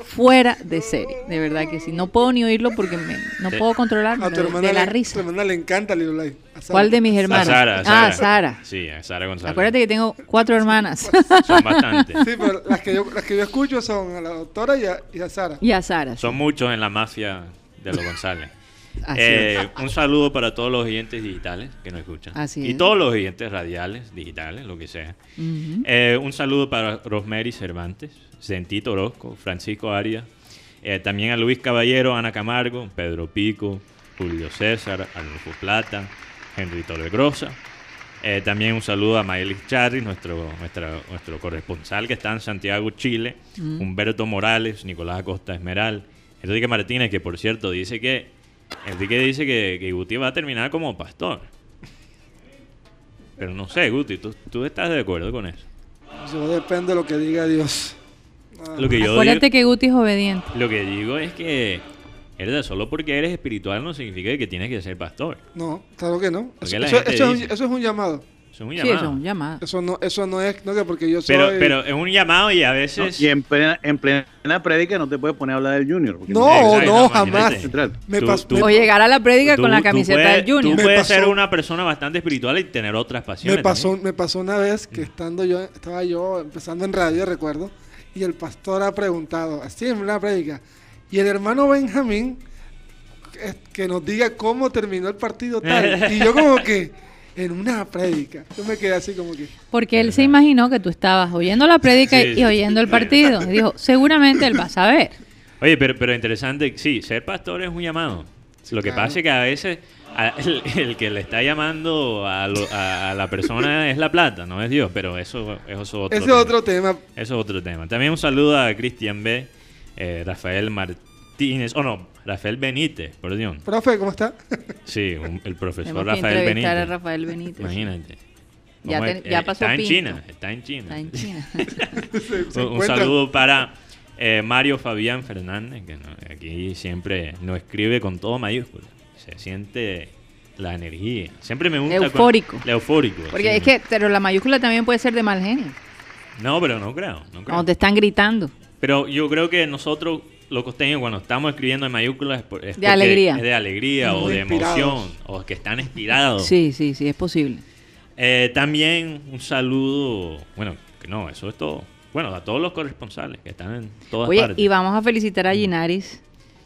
fuera de serie, de verdad que sí. No puedo ni oírlo porque me- no Sí. puedo controlarme A tu de, la le, risa. tu hermana le encanta. A Sara. ¿Cuál de mis A hermanas? Sara, Ah, Sara. Sí, a Sara González. Acuérdate que tengo cuatro hermanas. Son bastantes. [LAUGHS] Sí, pero las que, yo, las que yo escucho son a la doctora y a, y a Sara. y a Sara. sí. Son muchos en la mafia de los González. Eh, un saludo para todos los oyentes digitales que nos escuchan. Así y todos los oyentes radiales, digitales, lo que sea. Eh, un saludo para Rosemary Cervantes, Sentito Orozco, Francisco Arias, eh, también a Luis Caballero, Ana Camargo, Pedro Pico, Julio César, Arnulfo Plata, Henry Torregrosa. Eh, también un saludo a Maelis Charri, nuestro, nuestra- nuestro corresponsal que está en Santiago, Chile. Humberto Morales, Nicolás Acosta Esmeral, Enrique Martínez, que por cierto dice que Enrique dice que, que Guti va a terminar como pastor. Pero no sé, Guti, ¿tú, tú estás de acuerdo con eso? Eso depende de lo que diga Dios. Ah, Lo que yo Acuérdate digo, que Guti es obediente. lo que digo es que solo porque eres espiritual no significa que tienes que ser pastor. No, claro que no. Eso, es un, eso es un llamado. Es un Sí, llamado. eso es un llamado. Eso no, eso no es no que porque yo soy. pero, pero es un llamado y a veces... Y en plena, en plena prédica no te puedes poner a hablar del Junior. No, no, imagínate. jamás. Central. Me Tú- pasó- tú- O llegar a la prédica tú- con la camiseta puedes- del Junior. Tú puedes pasó- ser una persona bastante espiritual y tener otras pasiones. Me pasó, también. me pasó una vez que estando yo, estaba yo empezando en radio, recuerdo, y el pastor ha preguntado, así en una prédica, y el hermano Benjamín, que, que nos diga cómo terminó el partido tal. [LAUGHS] y yo como que, en una prédica, yo me quedé así como que, Porque él se imaginó que tú estabas oyendo la prédica Sí, y oyendo el partido. Y dijo, seguramente él va a saber. Oye, pero, pero interesante, sí, ser pastor es un llamado. lo que claro. pasa es que a veces a- el, el que le está llamando a, lo- a- a la persona es la plata, no es Dios, pero eso, eso es otro ese tema. otro tema. Eso es otro tema. También un saludo a Cristian B., eh, Rafael Martínez, o no, Rafael Benítez, por Dios. Profe, ¿cómo está? [LAUGHS] Sí, un- el profesor Tenemos que Rafael entrevistar Benítez. a Rafael Benítez. Imagínate. Ya ¿Cómo te- ya Eh, pasó Está en Pinto. China, está en China. Está en [LAUGHS] China. Se- se Un, un encuentra. saludo para eh, Mario Fabián Fernández, que no- aquí siempre nos escribe con todo mayúscula. Se siente la energía. Siempre me gusta. cuando- Eufórico. el eufórico. Porque sí. es que, pero la mayúscula también puede ser de mal genio. No, pero no creo. No creo. Cuando te están gritando. Pero yo creo que nosotros, los costeños, cuando estamos escribiendo en mayúsculas, es, por- es De alegría. Es de alegría o de inspirados. emoción, o que están inspirados. Sí, sí, sí, es posible. Eh, también un saludo, bueno, que no, eso es todo. Bueno, a todos los corresponsales que están en todas Oye, partes. y vamos a felicitar a Ginaris.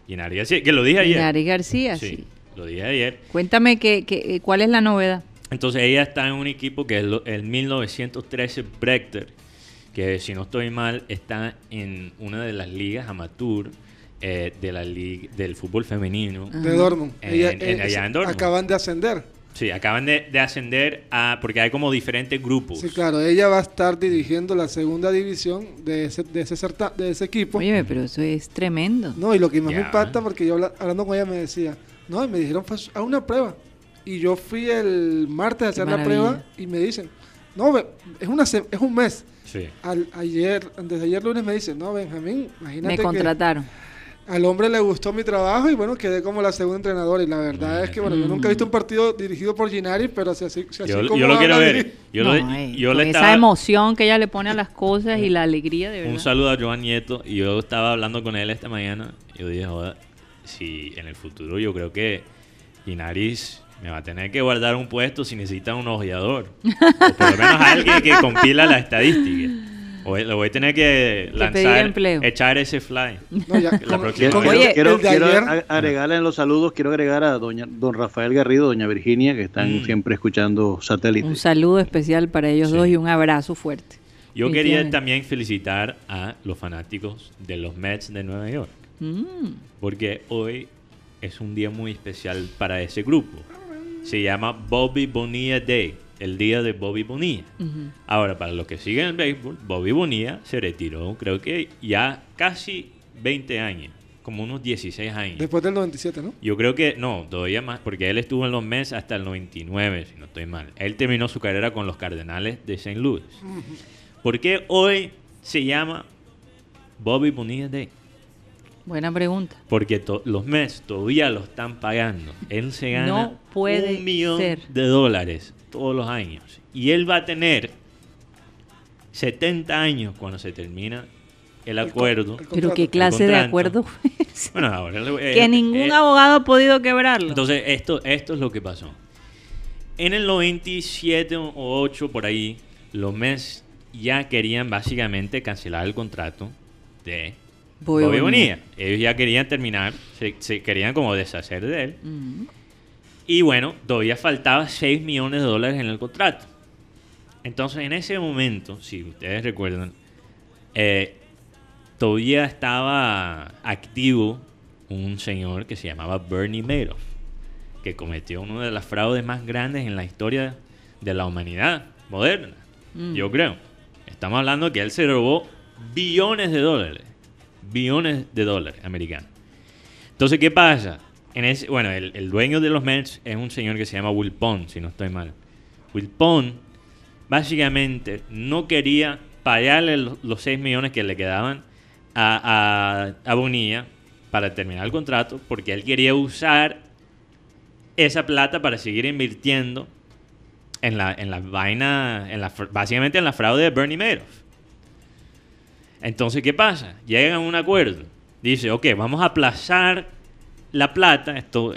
Y Naria, sí, que lo dije ayer. Ginaris García, sí, sí. lo dije ayer. Cuéntame que, que- eh, cuál es la novedad. Entonces ella está en un equipo que es lo- el 1913 Brechter, que si no estoy mal está en una de las ligas amateur eh, de la liga del fútbol femenino. De Dortmund. En- Ella- en- eh, allá en Dortmund. Acaban de ascender. Sí, acaban de, de ascender a porque hay como diferentes grupos. Sí, claro, ella va a estar dirigiendo la segunda división de ese, de ese, certa- de ese equipo. Oye, pero eso es tremendo. No, y lo que más me impacta, porque yo habla- hablando con ella me decía, no, y me dijeron, "Fue a una prueba. Y yo fui el martes a hacer la prueba y me dicen, no, es, una, es un mes. Sí. Al, ayer, antes de ayer lunes me dicen, no, Benjamín, imagínate Me que contrataron. al hombre le gustó mi trabajo y bueno, quedé como la segunda entrenadora. Y la verdad es que, bueno, yo nunca he visto un partido dirigido por Ginari, pero si así, si así Yo, como yo lo quiero ver. Yo, No, lo- eh, yo con le esa emoción que ella le pone a las cosas y la alegría de verdad. Un saludo a Joan Nieto. Y yo estaba hablando con él esta mañana. Y yo dije, joder, si en el futuro yo creo que Inaris me va a tener que guardar un puesto si necesita un ojeador. o por lo menos alguien que compila la estadística. O le voy a tener que pedir lanzar, empleo. echar ese fly. No, ya, La próxima Quiero. Oye, quiero, quiero agregarle en los saludos, quiero agregar a doña don Rafael Garrido, doña Virginia, que están Mm. siempre escuchando satélite. Un saludo especial para ellos Sí. dos y un abrazo fuerte. Yo quería también felicitar a los fanáticos de los Mets de Nueva York. Mm. porque hoy es un día muy especial para ese grupo. Se llama Bobby Bonilla Day, el día de Bobby Bonilla. Ahora, para los que siguen el béisbol, Bobby Bonilla se retiró, creo que ya casi 20 años, como unos 16 años. Después del 97, ¿no? Yo creo que no, todavía más, porque él estuvo en los Mets hasta el 99, si no estoy mal. Él terminó su carrera con los Cardenales de St. Louis. ¿Por qué hoy se llama Bobby Bonilla Day? Buena pregunta. Porque los Mets todavía lo están pagando. Él se gana No puede un millón ser. de dólares todos los años. Y él va a tener 70 años cuando se termina el acuerdo. el Pero qué clase de acuerdo [LAUGHS] fue ese? Bueno, ahora le voy- que eh, ningún eh, abogado ha podido quebrarlo. Entonces, esto, esto es lo que pasó. En el 97 o 8 por ahí, los Mets ya querían básicamente cancelar el contrato de Bobby Bobby Bonilla. Bonilla. Ellos ya querían terminar, se, se querían como deshacer de él. Ujú. Y bueno, todavía faltaba 6 millones de dólares en el contrato. Entonces, en ese momento, si ustedes recuerdan, eh, todavía estaba activo un señor que se llamaba Bernie Madoff, que cometió uno de los fraudes más grandes en la historia de la humanidad moderna, Mm. yo creo. Estamos hablando que él se robó billones de dólares, billones de dólares americanos. Entonces, ¿qué pasa? En ese, bueno, el, dueño de los Mets es un señor que se llama Will Pond, si no estoy mal. Will Pond básicamente no quería pagarle lo- los 6 millones que le quedaban a, a, Bonilla para terminar el contrato porque él quería usar esa plata para seguir invirtiendo en la, en la vaina, en la, básicamente en la fraude de Bernie Madoff. Entonces, ¿qué pasa? Llegan a un acuerdo. Dice, ok, vamos a aplazar la plata. Esto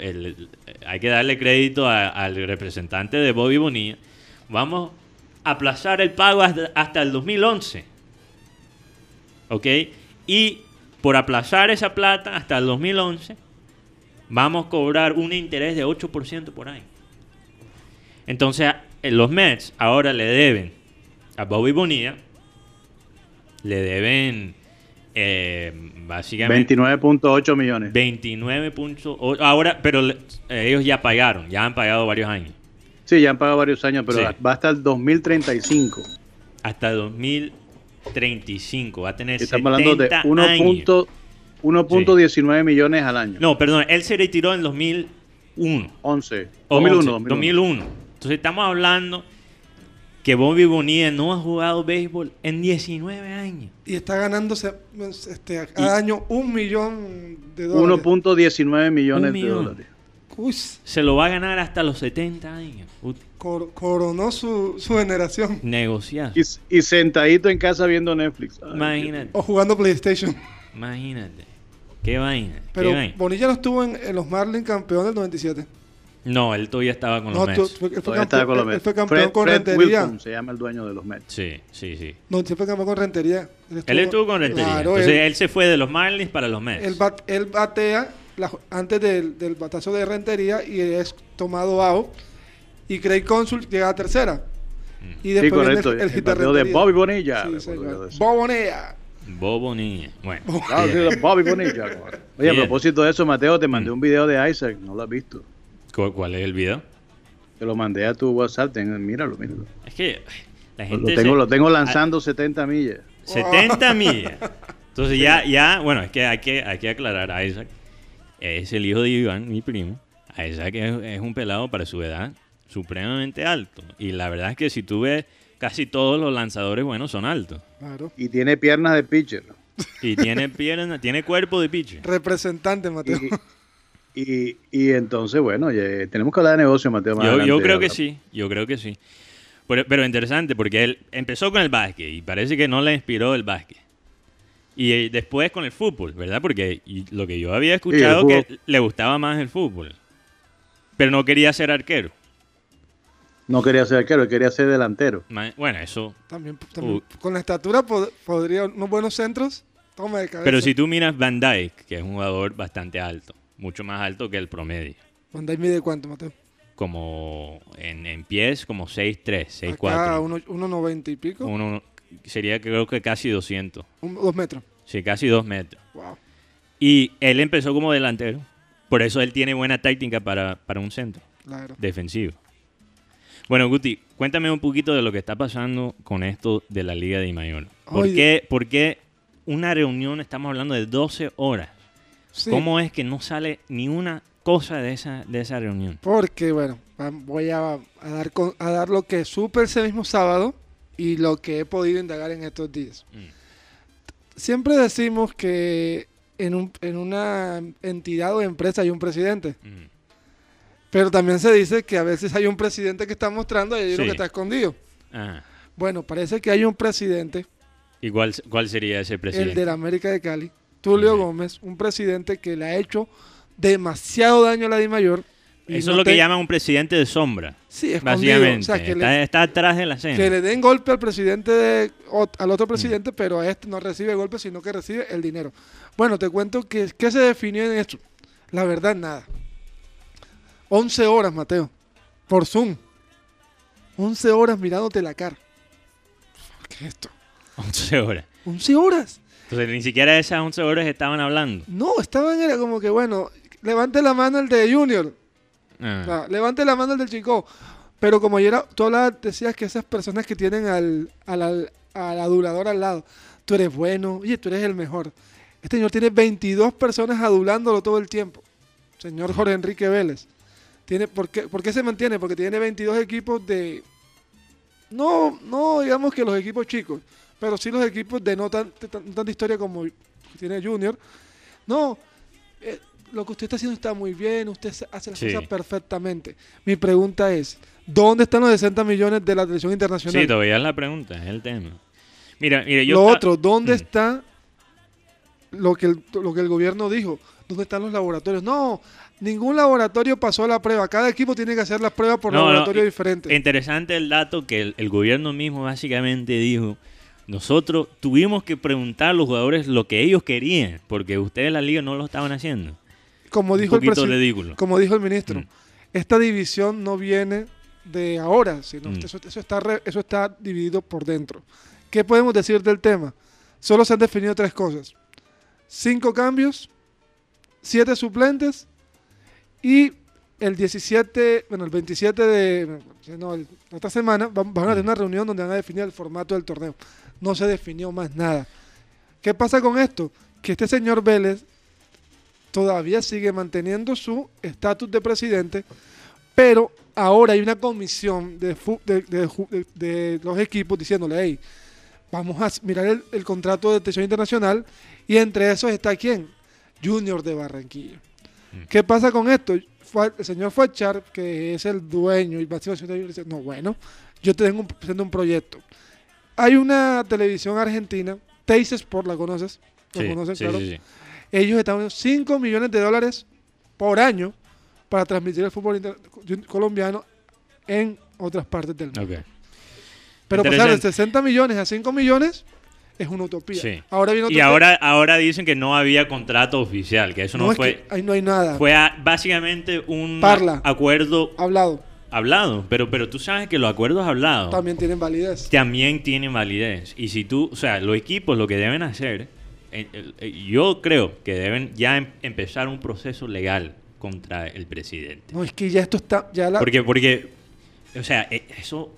hay que darle crédito al representante de Bobby Bonilla. Vamos a aplazar el pago hasta, hasta el 2011. ¿Ok? Y por aplazar esa plata hasta el 2011, vamos a cobrar un interés de 8% por año. Entonces, los Mets ahora le deben a Bobby Bonilla, le deben eh, básicamente 29.8 millones. 29 puntos. o- Ahora, pero eh, ellos ya pagaron, ya han pagado varios años. Sí, ya han pagado varios años, pero Sí. va hasta el 2035. Hasta 2035 va a tener Estamos hablando de 70 1. años. punto- 1.19 millones al año. No, perdón, él se retiró en 2001. 11. O 2001, 11, 2001. 2001. Entonces estamos hablando que Bobby Bonilla no ha jugado béisbol en 19 años. Y está ganándose este, cada año un millón de dólares. 1.19 millones Un de dólares. Uy, Se lo va a ganar hasta los 70 años. Cor- coronó su, su generación. Negociar. Y, y sentadito en casa viendo Netflix. Ay, Imagínate, O jugando PlayStation. imagínate. Qué vaina. qué Pero vaina. Bonilla no estuvo en, en los Marlins campeón del 97. No, él todavía estaba con No, los tú- Mets. fue, él fue Todavía estaba campeón, con los él Mets. fue campeón Fred, con Fred Rentería. Wilson se llama el dueño de los Mets. Sí, sí, sí. No, sí fue campeón con Rentería. Él estuvo con Rentería. Claro, Entonces él, él, se fue de los Marlins para los Mets. él bat- él batea la- antes del, del batazo de Rentería y es tomado out. Y Craig Consul llega a tercera. Y Sí, después viene correcto. el, El, de bateo de. Bobby Bonilla. Sí, recuerdo señor. yo de eso. Bob Bonilla. Bobo Niña. Bueno. Ah, sí, de Bobby Bonilla. Oye, a propósito de eso, Mateo, te mandé Mm. un video de Isaac. No lo has visto. ¿Cu- ¿Cuál es el video? Te lo mandé a tu WhatsApp. ten- míralo, míralo. Es que la Lo gente. tengo, se- lo tengo lanzando 70 millas. 70 millas. Entonces ya, ya, bueno, es que hay que, hay que aclarar a Isaac. Es el hijo de Iván, mi primo. A Isaac es, es un pelado para su edad supremamente alto. Y la verdad es que si tú ves, casi todos los lanzadores buenos son altos. Claro. Y tiene piernas de pitcher. Y tiene pierna, tiene cuerpo de pitcher. Representante, Mateo. Y, y entonces, bueno, ya- tenemos que hablar de negocio, Mateo. más Yo, creo que sí, yo creo que sí. Pero, pero interesante porque él empezó con el básquet y parece que no le inspiró el básquet. Y eh, después con el fútbol, ¿verdad? Porque y lo que yo había escuchado jugó- que le gustaba más el fútbol. Pero no quería ser arquero. No quería ser arquero, él quería ser delantero. Bueno, eso. También, también Uh. con la estatura pod- podría unos buenos centros. Toma de cabeza. Pero si tú miras Van Dyke, que es un jugador bastante alto, mucho más alto que el promedio. Dijk mide cuánto, Mateo? Como en, en pies, como 6'3, Acá 6'4. uno, uno 90 y pico. Uno, sería creo que casi 200. Un- dos metros. Sí, casi 2 metros. Wow. Y él empezó como delantero. Por eso él tiene buena táctica para, para un centro Claro. defensivo. Bueno, Guti, cuéntame un poquito de lo que está pasando con esto de la Liga de Mayor. ¿Por qué, por qué una reunión, estamos hablando de 12 horas? Sí. ¿Cómo es que no sale ni una cosa de esa, de esa reunión? Porque, bueno, voy a, a dar, con- a dar lo que supe ese mismo sábado y lo que he podido indagar en estos días. Mm. Siempre decimos que en, un- en una entidad o empresa hay un presidente. Mm. Pero también se dice que a veces hay un presidente que está mostrando y hay uno que está escondido. Ajá. Bueno, parece que hay un presidente, ¿Y cuál, cuál sería ese el presidente? de la América de Cali, Tulio. Gómez, un presidente que le ha hecho demasiado daño a la DIMAYOR. y Eso no es lo que llaman un presidente de sombra. Sí, escondido. Básicamente, O sea, que está, le- está atrás de la escena. Que le den golpe al presidente, de- o- al Mm. otro presidente, pero a este no recibe golpe, sino que recibe el dinero. Bueno, te cuento que qué se definió en esto. La verdad, nada. 11 horas, Mateo, por Zoom. 11 horas mirándote la cara. ¿Qué es esto? [LAUGHS] 11 horas. 11 horas. Entonces, ni siquiera esas 11 horas estaban hablando. No, estaban era como que, bueno, levante la mano el de Junior. Ah. Ah, levante la mano el del chico. Pero como ayer tú hablabas, decías que esas personas que tienen al, al, al, al adulador al lado, tú eres bueno, oye, tú eres el mejor. Este señor tiene 22 personas adulándolo todo el tiempo. Señor Jorge Enrique Vélez. Tiene, ¿por, qué, por qué se mantiene? Porque tiene 22 equipos de... No, no digamos que los equipos chicos, pero sí los equipos de no tan- tanta historia como tiene Junior. No, eh, lo que usted está haciendo está muy bien, usted hace las Sí. cosas perfectamente. Mi pregunta es, ¿dónde están los 60 millones de la televisión internacional? Sí, todavía es la pregunta, es el tema. Mira, mira, yo lo otro, ¿dónde Mm. está lo que, el, lo que el gobierno dijo? ¿Dónde están los laboratorios? No, ningún laboratorio pasó la prueba. Cada equipo tiene que hacer las pruebas por No, laboratorio diferente. Interesante el dato que el, el gobierno mismo básicamente dijo, nosotros tuvimos que preguntar a los jugadores lo que ellos querían, porque ustedes la liga no lo estaban haciendo. como dijo el ridículo. como dijo el ministro, Mm. esta división no viene de ahora, sino Mm. eso, eso está re- eso está dividido por dentro. ¿Qué podemos decir del tema? Solo se han definido tres cosas: cinco cambios, siete suplentes y el 17, bueno, el 27 de no, el- la otra semana van, van a tener una reunión donde van a definir el formato del torneo. No se definió más nada. ¿Qué pasa con esto? Que este señor Vélez todavía sigue manteniendo su estatus de presidente, pero ahora hay una comisión de, los equipos diciéndole, hey, vamos a mirar el, el contrato de atención internacional y entre esos está quién? Junior de Barranquilla. ¿Qué pasa con esto? El señor Fachar, que es el dueño y no, bueno, yo te tengo un, un proyecto. Hay una televisión argentina, Teis Sport, ¿la conoces? ¿La Sí, conoces, sí, claro? sí. Ellos están dando 5 millones de dólares por año para transmitir el fútbol colombiano en otras partes del mundo. Pero pasar de Interesante. 60 millones a 5 millones es una utopía. Sí. Ahora viene otro Y ahora, ahora dicen que no había contrato oficial, que eso no, No, es fue... que ahí no hay nada. Fue a- básicamente un Parla. acuerdo hablado. Hablado, pero, pero tú sabes que los acuerdos hablados También tienen validez. también tienen validez. Y si tú, o sea, los equipos lo que deben hacer, eh, eh, yo creo que deben ya em- empezar un proceso legal contra el presidente. No, es que ya esto está. Ya la, Porque, porque, o sea, eh, eso...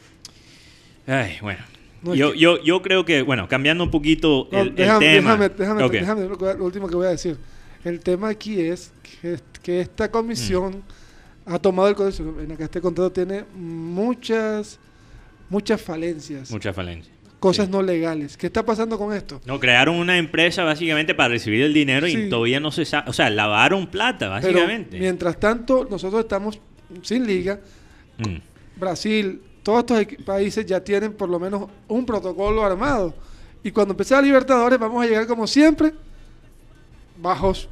Ay, bueno. No, yo, que- yo, yo creo que, bueno, cambiando un poquito No, el, el déjame, tema. déjame, déjame, Ok. déjame lo último que voy a decir. El tema aquí es que, que esta comisión Mm. Ha tomado el contrato, en el que este contrato tiene muchas, muchas falencias, Mucha falencia. cosas no legales. ¿Qué está pasando con esto? No, crearon una empresa básicamente para recibir el dinero Sí. y todavía no se sabe. O sea, lavaron plata, Pero básicamente. mientras tanto, nosotros estamos sin liga. Mm. Brasil, todos estos países ya tienen por lo menos un protocolo armado. Y cuando empiece la Libertadores, vamos a llegar como siempre, bajos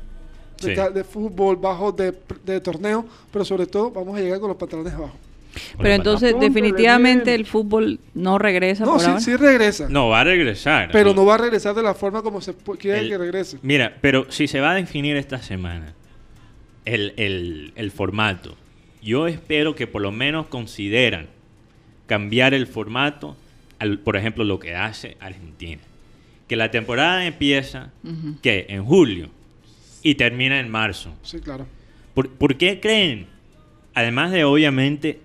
de, Sí. ca- de fútbol, bajos de, de torneo, pero sobre todo vamos a llegar con los pantalones abajo. Pero entonces definitivamente el fútbol no regresa No, por sí, ahora. sí regresa, No, va a regresar. pero no va a regresar de la forma como se quiere El- que regrese. Mira, pero si se va a definir esta semana el, el- el formato, yo espero que por lo menos consideran cambiar el formato, al, por ejemplo, lo que hace Argentina. Que la temporada empieza, que En julio y termina en marzo. Sí, claro. ¿Por, por qué creen? Además de obviamente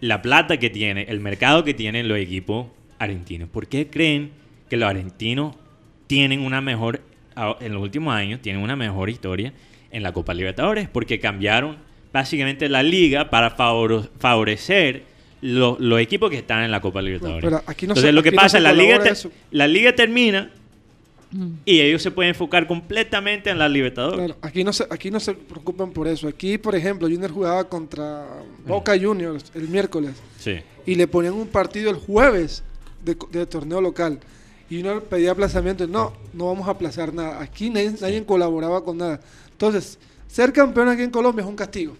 la plata que tiene, el mercado que tienen los equipos argentinos, ¿por qué creen que los argentinos tienen una mejor, en los últimos años, tienen una mejor historia en la Copa Libertadores? Porque cambiaron básicamente la liga para favor- favorecer lo- los equipos que están en la Copa Libertadores. pero aquí no Entonces lo que no pasa, la liga, te- la liga termina y ellos se pueden enfocar completamente en la Libertadores. Claro, aquí no se, aquí no se preocupan por eso. Aquí, por ejemplo, Junior jugaba contra Boca Juniors el miércoles. Sí. y le ponían un partido el jueves de, torneo local. Y uno pedía aplazamiento. No, no vamos a aplazar nada. Aquí nadie, nadie colaboraba con nada. Entonces, ser campeón aquí en Colombia es un castigo.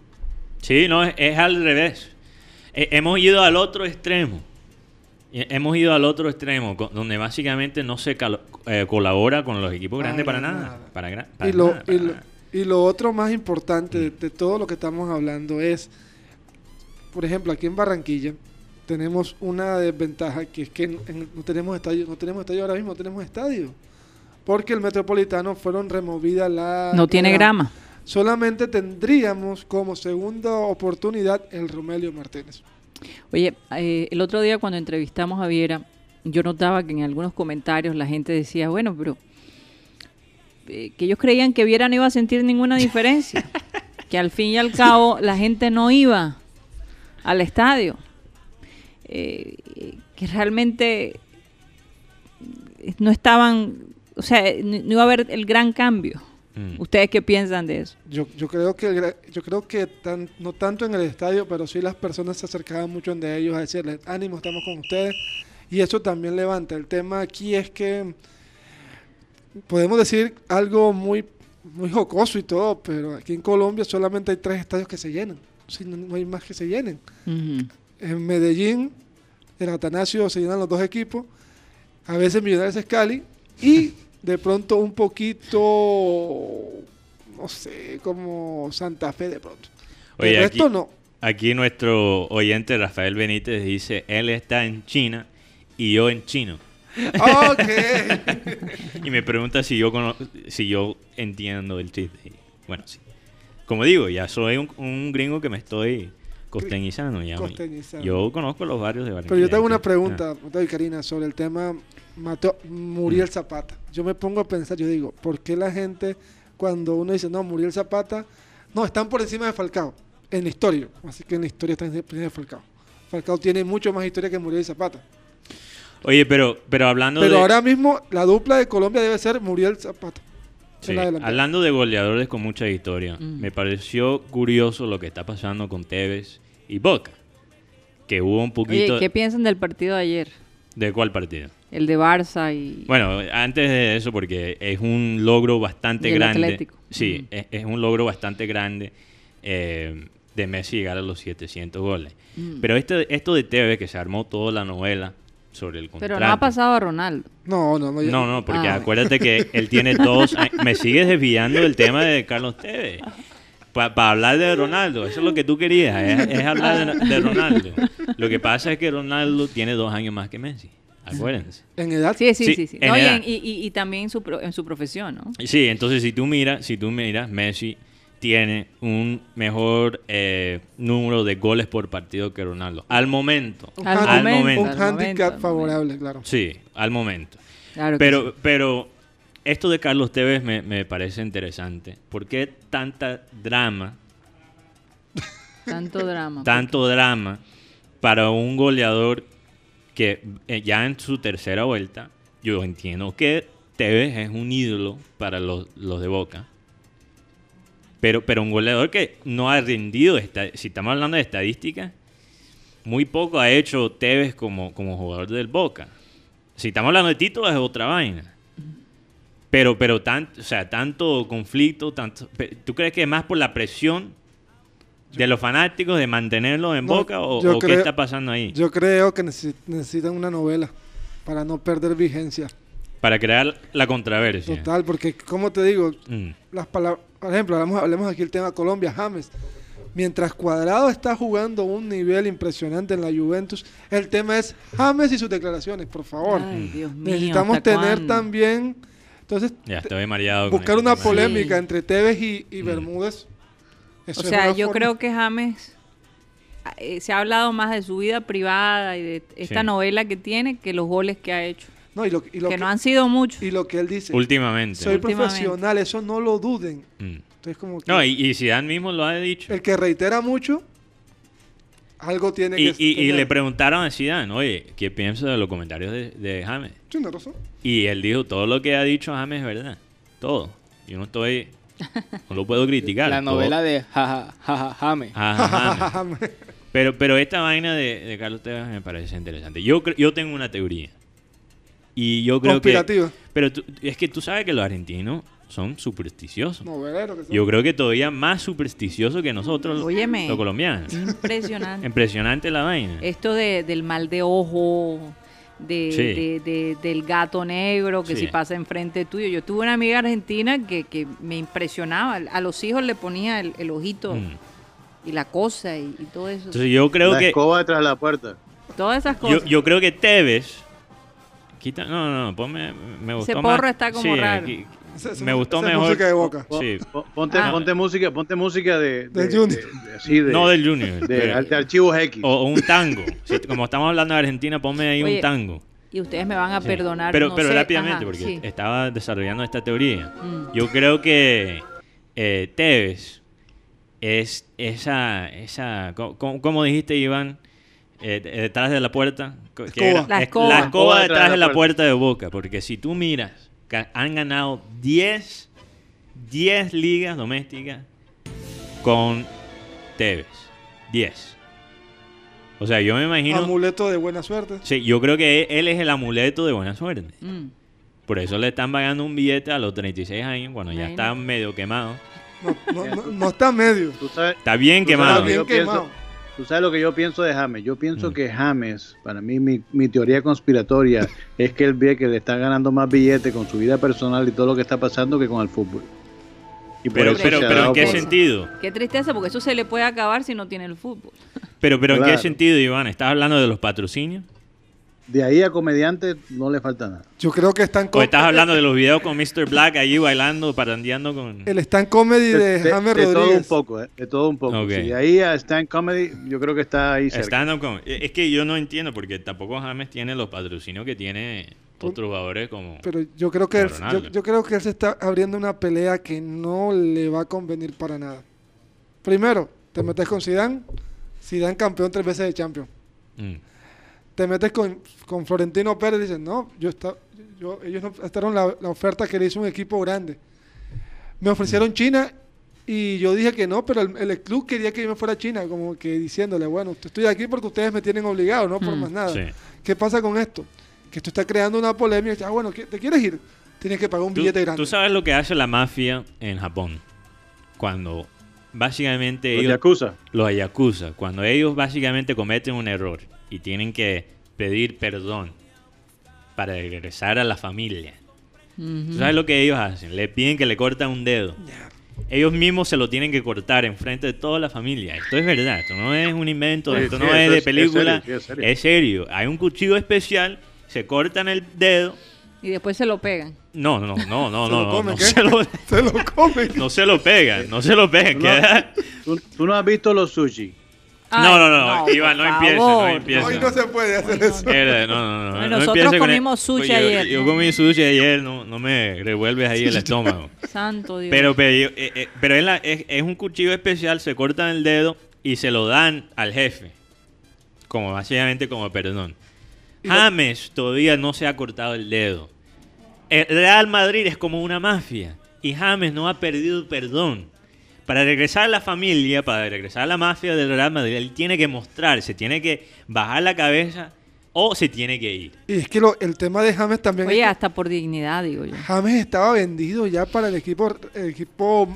Sí, no, es, es al revés. eh, hemos ido al otro extremo. Hemos ido al otro extremo, donde básicamente no se eh, colabora con los equipos grandes para, nada. Para, gra- para Y lo, nada, para y, lo, nada. y lo otro más importante Mm. de, de todo lo que estamos hablando es, por ejemplo, aquí en Barranquilla tenemos una desventaja que es que en- en- no tenemos estadio, no tenemos estadio ahora mismo, no tenemos estadio. Porque el Metropolitano fueron removidas la No tiene la- grama. Solamente tendríamos como segunda oportunidad el Romelio Martínez. Oye, eh, el otro día cuando entrevistamos a Viera, yo notaba que en algunos comentarios la gente decía, bueno, pero eh, que ellos creían que Viera no iba a sentir ninguna diferencia, que al fin y al cabo la gente no iba al estadio, eh, que realmente no estaban, o sea, no iba a haber el gran cambio. Mm. ¿Ustedes qué piensan de eso? Yo, yo creo que el yo creo que tan- no tanto en el estadio, pero sí las personas se acercaban mucho de ellos a decirles ánimo, estamos con ustedes y eso también levanta. El tema aquí es que podemos decir algo muy muy jocoso y todo, pero aquí en Colombia solamente hay tres estadios que se llenan, Sí, no, no hay más que se llenen. En Medellín, el Atanasio se llenan los dos equipos, a veces Millonarios es Cali y de pronto un poquito, no sé, como Santa Fe de pronto. Oye, el aquí, resto no. aquí nuestro oyente Rafael Benítez dice, él está en China y yo en chino. Ok. [LAUGHS] y me pregunta si yo cono- si yo entiendo el chiste. Bueno, sí. Como digo, ya soy un, un gringo que me estoy costeñizando. Ya, Costeñizando. Yo conozco los barrios de Barranquilla. Pero yo tengo una Ah. pregunta, Karina, sobre el tema Mateo, Muriel Zapata. Yo me pongo a pensar, yo digo, ¿por qué la gente cuando uno dice, no, Muriel Zapata, no, están por encima de Falcao, en la historia, así que en la historia están por encima de Falcao. Falcao tiene mucho más historia que Muriel Zapata. Oye, pero, pero hablando Pero de... ahora mismo la dupla de Colombia debe ser Muriel Zapata. Sí, hablando de goleadores con mucha historia, me pareció curioso lo que está pasando con Tevez y Boca. Que hubo un poquito... Oye, ¿qué piensan del partido de ayer? ¿De cuál partido? El de Barça y... Bueno, antes de eso, porque es un logro bastante Y el grande. Atlético. Sí, es, es un logro bastante grande eh, de Messi llegar a los 700 goles. Mm. Pero este, esto de Tevez, que se armó toda la novela sobre el contrato. Pero no ha pasado a Ronaldo. No, no, no. No, no, porque Ah. acuérdate que él tiene dos... años- Me sigues desviando del tema de Carlos Tevez. [LAUGHS] Para hablar de Ronaldo, eso es lo que tú querías, es, es hablar de, de Ronaldo. Lo que pasa es que Ronaldo tiene dos años más que Messi, acuérdense. En edad. Sí, sí, Sí, sí. sí. en No, y, edad. en- y- y- y también en su, pro- en su profesión, ¿no? Sí, entonces si tú miras, si tú miras, Messi tiene un mejor eh, número de goles por partido que Ronaldo. Al momento. Un, Al momento, un handicap favorable, claro. Sí, al momento. Claro que Pero, sí. pero esto de Carlos Tevez me, me parece interesante. ¿Por qué tanta drama, Tanto drama. tanto drama para un goleador que eh, ya en su tercera vuelta, yo entiendo que Tevez es un ídolo para los, los de Boca. Pero, pero un goleador que no ha rendido, esta- si estamos hablando de estadísticas, muy poco ha hecho Tevez como, como jugador del Boca. Si estamos hablando de títulos es otra vaina. Pero, pero tan, o sea, tanto conflicto, tanto, ¿tú crees que es más por la presión de los fanáticos de mantenerlo en No, Boca o, qué está pasando ahí? Yo creo que necesi- necesitan una novela para no perder vigencia. Para crear la controversia. Total, porque como te digo, Mm. las palabras, por ejemplo, hablamos, hablemos aquí el tema Colombia, James. Mientras Cuadrado está jugando un nivel impresionante en la Juventus, el tema es James y sus declaraciones, por favor. Ay, Dios mío, Necesitamos ¿hasta tener cuándo? también, entonces, Ya estoy mareado. con buscar una tema. polémica Sí. entre Tevez y, y Mm. Bermúdez. O sea, yo forma- creo que James eh, se ha hablado más de su vida privada y de esta Sí. novela que tiene que los goles que ha hecho. No, y lo, y lo que, que, no han sido muchos. y lo que él dice, Últimamente. soy profesional, eso no lo duden. Mm. Entonces, como que No, y, y Zidane mismo lo ha dicho. el que reitera mucho, algo tiene Y, que y- y tener. le preguntaron a Zidane, oye, ¿qué piensa de los comentarios de, de James? Tiene razón. Y él dijo, todo lo que ha dicho James es verdad. Todo. Yo no estoy... No lo puedo criticar. [LAUGHS] La todo- novela de Jaja Jaja Jame. Ajá, James. Pero, pero esta vaina de, de Carlos Tevez me parece interesante. Yo, yo tengo una teoría. Y yo creo que... Pero tú- es que tú sabes que los argentinos son supersticiosos. Novelero que son. Yo creo que todavía más supersticiosos que nosotros, Óyeme. los colombianos. Impresionante. [LAUGHS] Impresionante la vaina. Esto de, del mal de ojo, de, Sí. de- de- del gato negro que Sí. si pasa enfrente tuyo. Yo tuve una amiga argentina que, que me impresionaba. A los hijos le ponía el, el ojito Mm. y la cosa y, y todo eso. Entonces yo creo la que escoba detrás de la puerta. Todas esas cosas. yo creo que Tevez quita no no, no ponme me gustó Ese más- porro está como sí, raro. aquí- es- me gustó mejor música de Boca. sí. Po- Ponte, Ah. ponte música, ponte música de, Junior. de- de- así de- no del Junior de, archivos X. o, o un tango como estamos hablando de Argentina ponme ahí Oye, un tango Y ustedes me van a Sí. perdonar. Pero, no pero sé, rápidamente, ajá, porque sí. estaba desarrollando esta teoría. Mm. Yo creo que eh, Tevez es esa, esa co- co- ¿cómo, dijiste, Iván? Eh, de- detrás de la puerta. Que Escoba. La es- escoba. la escoba detrás de la puerta de Boca. Porque si tú miras, han ganado 10, 10 ligas domésticas con Tevez. 10. O sea, yo me imagino... Amuleto de buena suerte. Sí, yo creo que él es el amuleto de buena suerte. Mm. Por eso le están pagando un billete a los 36 años, cuando ya está medio quemado. No, no, no, no está medio. Tú sabes, Está bien quemado. yo Bien quemado. Tú sabes lo que yo pienso de James. Yo pienso Mm. que James, para mí, mi, mi teoría conspiratoria [LAUGHS] es que él ve que le están ganando más billetes con su vida personal y todo lo que está pasando que con el fútbol. Y por Pero, eso pero, pero ¿en qué por- sentido? Qué tristeza, porque eso se le puede acabar si no tiene el fútbol. Pero, pero ¿en qué sentido, Iván? ¿Estás hablando de los patrocinios? De ahí a comediante no le falta nada. Yo creo que están ¿O estás hablando de los videos con Mr. Black allí bailando, parandeando con...? el stand comedy de, de, James de todo un Rodríguez. poco, ¿eh? de todo un poco. Sí, de ahí a stand comedy, yo creo que está ahí cerca. Eh, Es que yo no entiendo, porque tampoco James tiene los patrocinios que tiene otros jugadores como... Pero yo creo que él, yo, yo creo que él se está abriendo una pelea que no le va a convenir para nada. Primero, te metes con Zidane, Zidane campeón tres veces de Champions. Mm. Te metes con, con Florentino Pérez y dices, no, yo está, yo, ellos no aceptaron la, la oferta que le hizo un equipo grande. Me ofrecieron China y yo dije que no, pero el, el club quería que yo me fuera a China, como que diciéndole, bueno, estoy aquí porque ustedes me tienen obligado, no por Mm, más nada. sí. ¿Qué pasa con esto? Que esto está creando una polémica. Ah, bueno, ¿qué- ¿te quieres ir? Tienes que pagar un ¿Tú, billete grande. tú sabes lo que hace la mafia en Japón. Cuando básicamente Los ellos... Yakuza. Los yakuza. Cuando ellos básicamente cometen un error y tienen que pedir perdón para regresar a la familia. ¿Tú sabes lo que ellos hacen? Le piden que le corten un dedo. Ellos mismos se lo tienen que cortar en frente de toda la familia. Esto es verdad. Esto no es un invento. Sí, esto sí, no es es- de es película. serio, sí, es serio. es serio. Hay un cuchillo especial. Se cortan el dedo. Y después se lo pegan. No, no, no, no, [LAUGHS] ¿Se no. lo no, comen, no qué? se lo, [LAUGHS] Se lo comen. [LAUGHS] no se lo pegan. No se lo pegan. Tú no, queda- tú- tú no has visto los sushi. Ay, No, no, no, Iván, no empiece, no empiece. Hoy no se puede hacer eso. No, no, no, no nosotros comimos sushi ayer, Yo, ¿no? comí sushi ayer, no, no me revuelves ahí el [LAUGHS] estómago. Santo Dios. Pero, pero, yo- eh, eh, pero es, la- es- es un cuchillo especial, se cortan el dedo y se lo dan al jefe. Como básicamente como perdón. James todavía no se ha cortado el dedo. El Real Madrid es como una mafia. Y James no ha perdido perdón. Para regresar a la familia, para regresar a la mafia del Real Madrid, él tiene que mostrarse, tiene que bajar la cabeza o se tiene que ir. Y es que lo- el tema de James también Oye, es hasta por dignidad, digo yo. que James estaba vendido ya para el equipo el equipo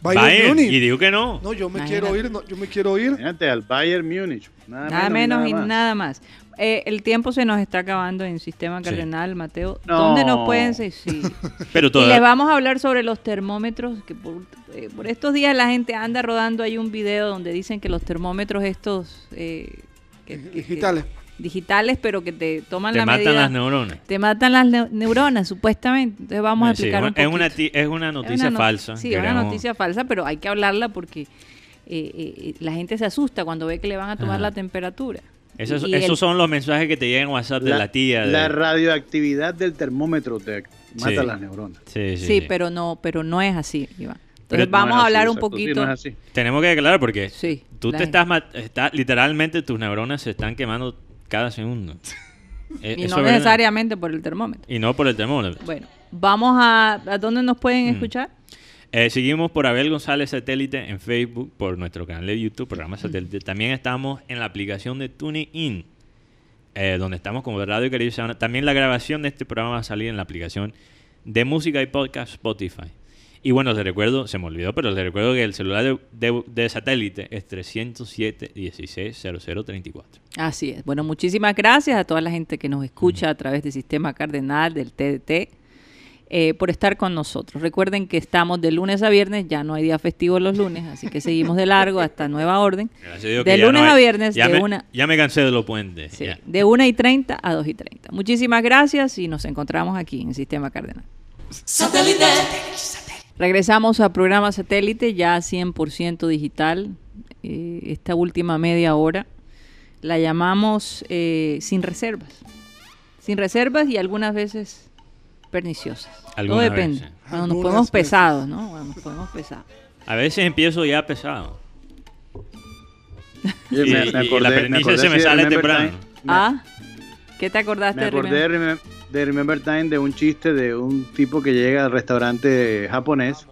Bayern, Bayern, Múnich. y digo que no. No, yo me Imagínate. quiero ir, no, yo me quiero ir. Fíjate, al Bayern Múnich. Nada, Nada menos y más. nada más. Eh, el tiempo se nos está acabando en Sistema Sí. Cardenal, Mateo. No. ¿Dónde nos pueden seguir? Sí. [LAUGHS] Pero Y les vamos a hablar sobre los termómetros, que por, eh, por estos días la gente anda rodando ahí un video donde dicen que los termómetros estos eh, que- que- que- Digitales. digitales, pero que te toman te la matan medida, las neuronas. te matan las neu- neuronas, supuestamente. Entonces vamos a Sí, explicar un es, una, es una Es noticia una no- falsa. Sí, una queremos- noticia falsa, pero hay que hablarla porque eh, eh, la gente se asusta cuando ve que le van a tomar Ajá. la temperatura. Esos, Y el- esos son los mensajes que te llegan en WhatsApp de la, tía. de- La radioactividad del termómetro te mata Sí. las neuronas. Sí, sí, Sí, sí. pero no, pero no es así, Iván. Entonces Pero vamos No a hablar así, un exacto, sí, poquito. no es así. Tenemos que aclarar porque Sí, tú te gente- estás, está, literalmente tus neuronas se están quemando cada segundo. [LAUGHS] Eh, y eso no necesariamente por el termómetro. Y no por el termómetro. Bueno, vamos a ¿a dónde nos pueden Mm. escuchar? Eh, seguimos por Abel González Satélite en Facebook, por nuestro canal de YouTube, programa Satélite. También estamos en la aplicación de TuneIn, eh, donde estamos como Radio Caribe Sabana. También la grabación de este programa va a salir en la aplicación de música y podcast Spotify. Y bueno, les recuerdo, se me olvidó, pero les recuerdo que el celular de, de- de satélite es 307 16 0034. Así es. Bueno, muchísimas gracias a toda la gente que nos escucha a través del Sistema Cardenal, del TDT, eh, por estar con nosotros. Recuerden que estamos de lunes a viernes, ya no hay día festivo los lunes, así que seguimos de largo hasta nueva orden. Gracias a Dios que De lunes no hay- a viernes, ya de me, una, Ya me cansé de los puentes. sí, de 1 y 30 a 2 y 30. Muchísimas gracias y nos encontramos aquí en el Sistema Cardenal. Regresamos a programa satélite ya 100% digital. Eh, esta última media hora la llamamos eh, sin reservas. Sin reservas y algunas veces perniciosas. Todo depende. veces. Cuando nos ponemos pesados, ¿no? Cuando nos ponemos pesados. A veces empiezo ya pesado. Y- me- me y la acordé- me pernicia acordé se me sale Remember temprano. Time. Ah, ¿qué te acordaste Me de acordé de, Remember? Remem- de Remember Time de un chiste de un tipo que llega al restaurante japonés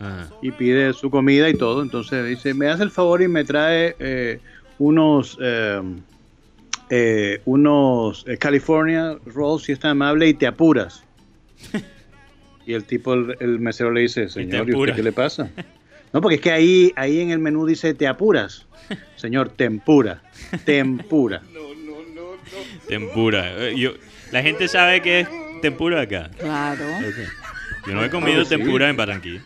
Ajá. y pide su comida y todo. Entonces dice, me hace el favor y me trae eh, unos eh, eh, unos eh, California Rolls si es tan amable y te apuras. [LAUGHS] y el tipo, el, el mesero le dice, señor, ¿y usted apuras. qué le pasa? [LAUGHS] No, porque es que ahí, ahí en el menú dice te apuras. [LAUGHS] Señor, tempura, tempura. Tempura. Eh, Yo, la gente sabe que es tempura acá. Claro, Yo no he comido sí. tempura en Barranquilla.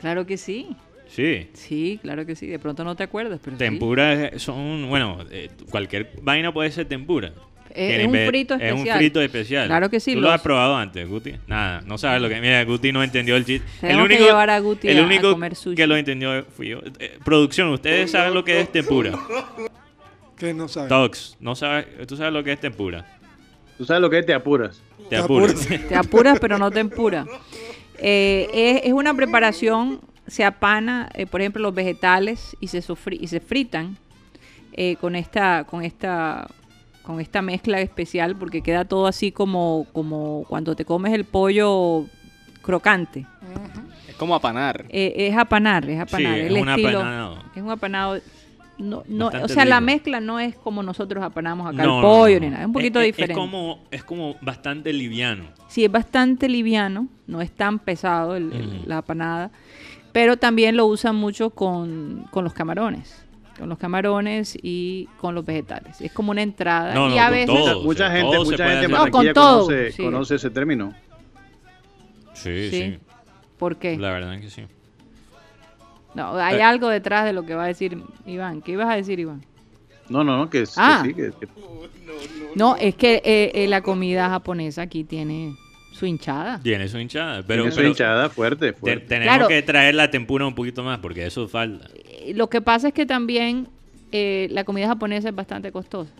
claro que sí. Sí. Sí, claro que sí. De pronto no te acuerdas, pero. Tempura son, bueno, eh, cualquier vaina puede ser tempura. Es- un frito Es un especial. frito especial. Claro que sí, ¿Tú lo has probado antes, Guti? Nada, no sabes lo que... Mira, Guti no entendió el chiste. Tenemos el que único, llevar a Guti el a único comer sushi. que lo entendió fui yo. Eh, producción, ¿ustedes saben lo que es tempura? Que no sabe. Tox, ¿no sabes? ¿tú sabes lo que es tempura? ¿Tú sabes lo que es te apuras? Te apuras. [LAUGHS] Te apuras, pero no te empura. Eh, es, es una preparación, se apana, eh, por ejemplo, los vegetales y se, sofri- y se fritan eh, con esta, con esta, con esta mezcla especial, porque queda todo así como, como cuando te comes el pollo crocante. Es como apanar. Eh, es apanar, es apanar. Sí, es el un estilo, apanado. Es un apanado. No, no, o sea, la mezcla no es como nosotros apanamos acá No, el pollo no. ni nada, es un poquito Es- diferente. Es como, es como bastante liviano. Sí, es bastante liviano, no es tan pesado el- el- Ujú. la apanada, pero también lo usan mucho con, con los camarones, con los camarones y con los vegetales. Es como una entrada No, y no, a con veces todo. Mucha o sea, gente, mucha gente. No, con todo, conoce, sí. conoce ese término. Sí, Sí. sí. ¿Por qué? La verdad que sí. No, hay Eh. algo detrás de lo que va a decir Iván. ¿Qué ibas a decir, Iván? No, no, no, que, es- que Ah. sí, que, que- No, es que eh, eh, la comida japonesa aquí tiene su hinchada. Tiene su hinchada. Pero, tiene su pero hinchada fuerte, te- fuerte. tenemos Claro. que traer la tempura un poquito más porque eso falta. Eh, Lo que pasa es que también eh, la comida japonesa es bastante costosa.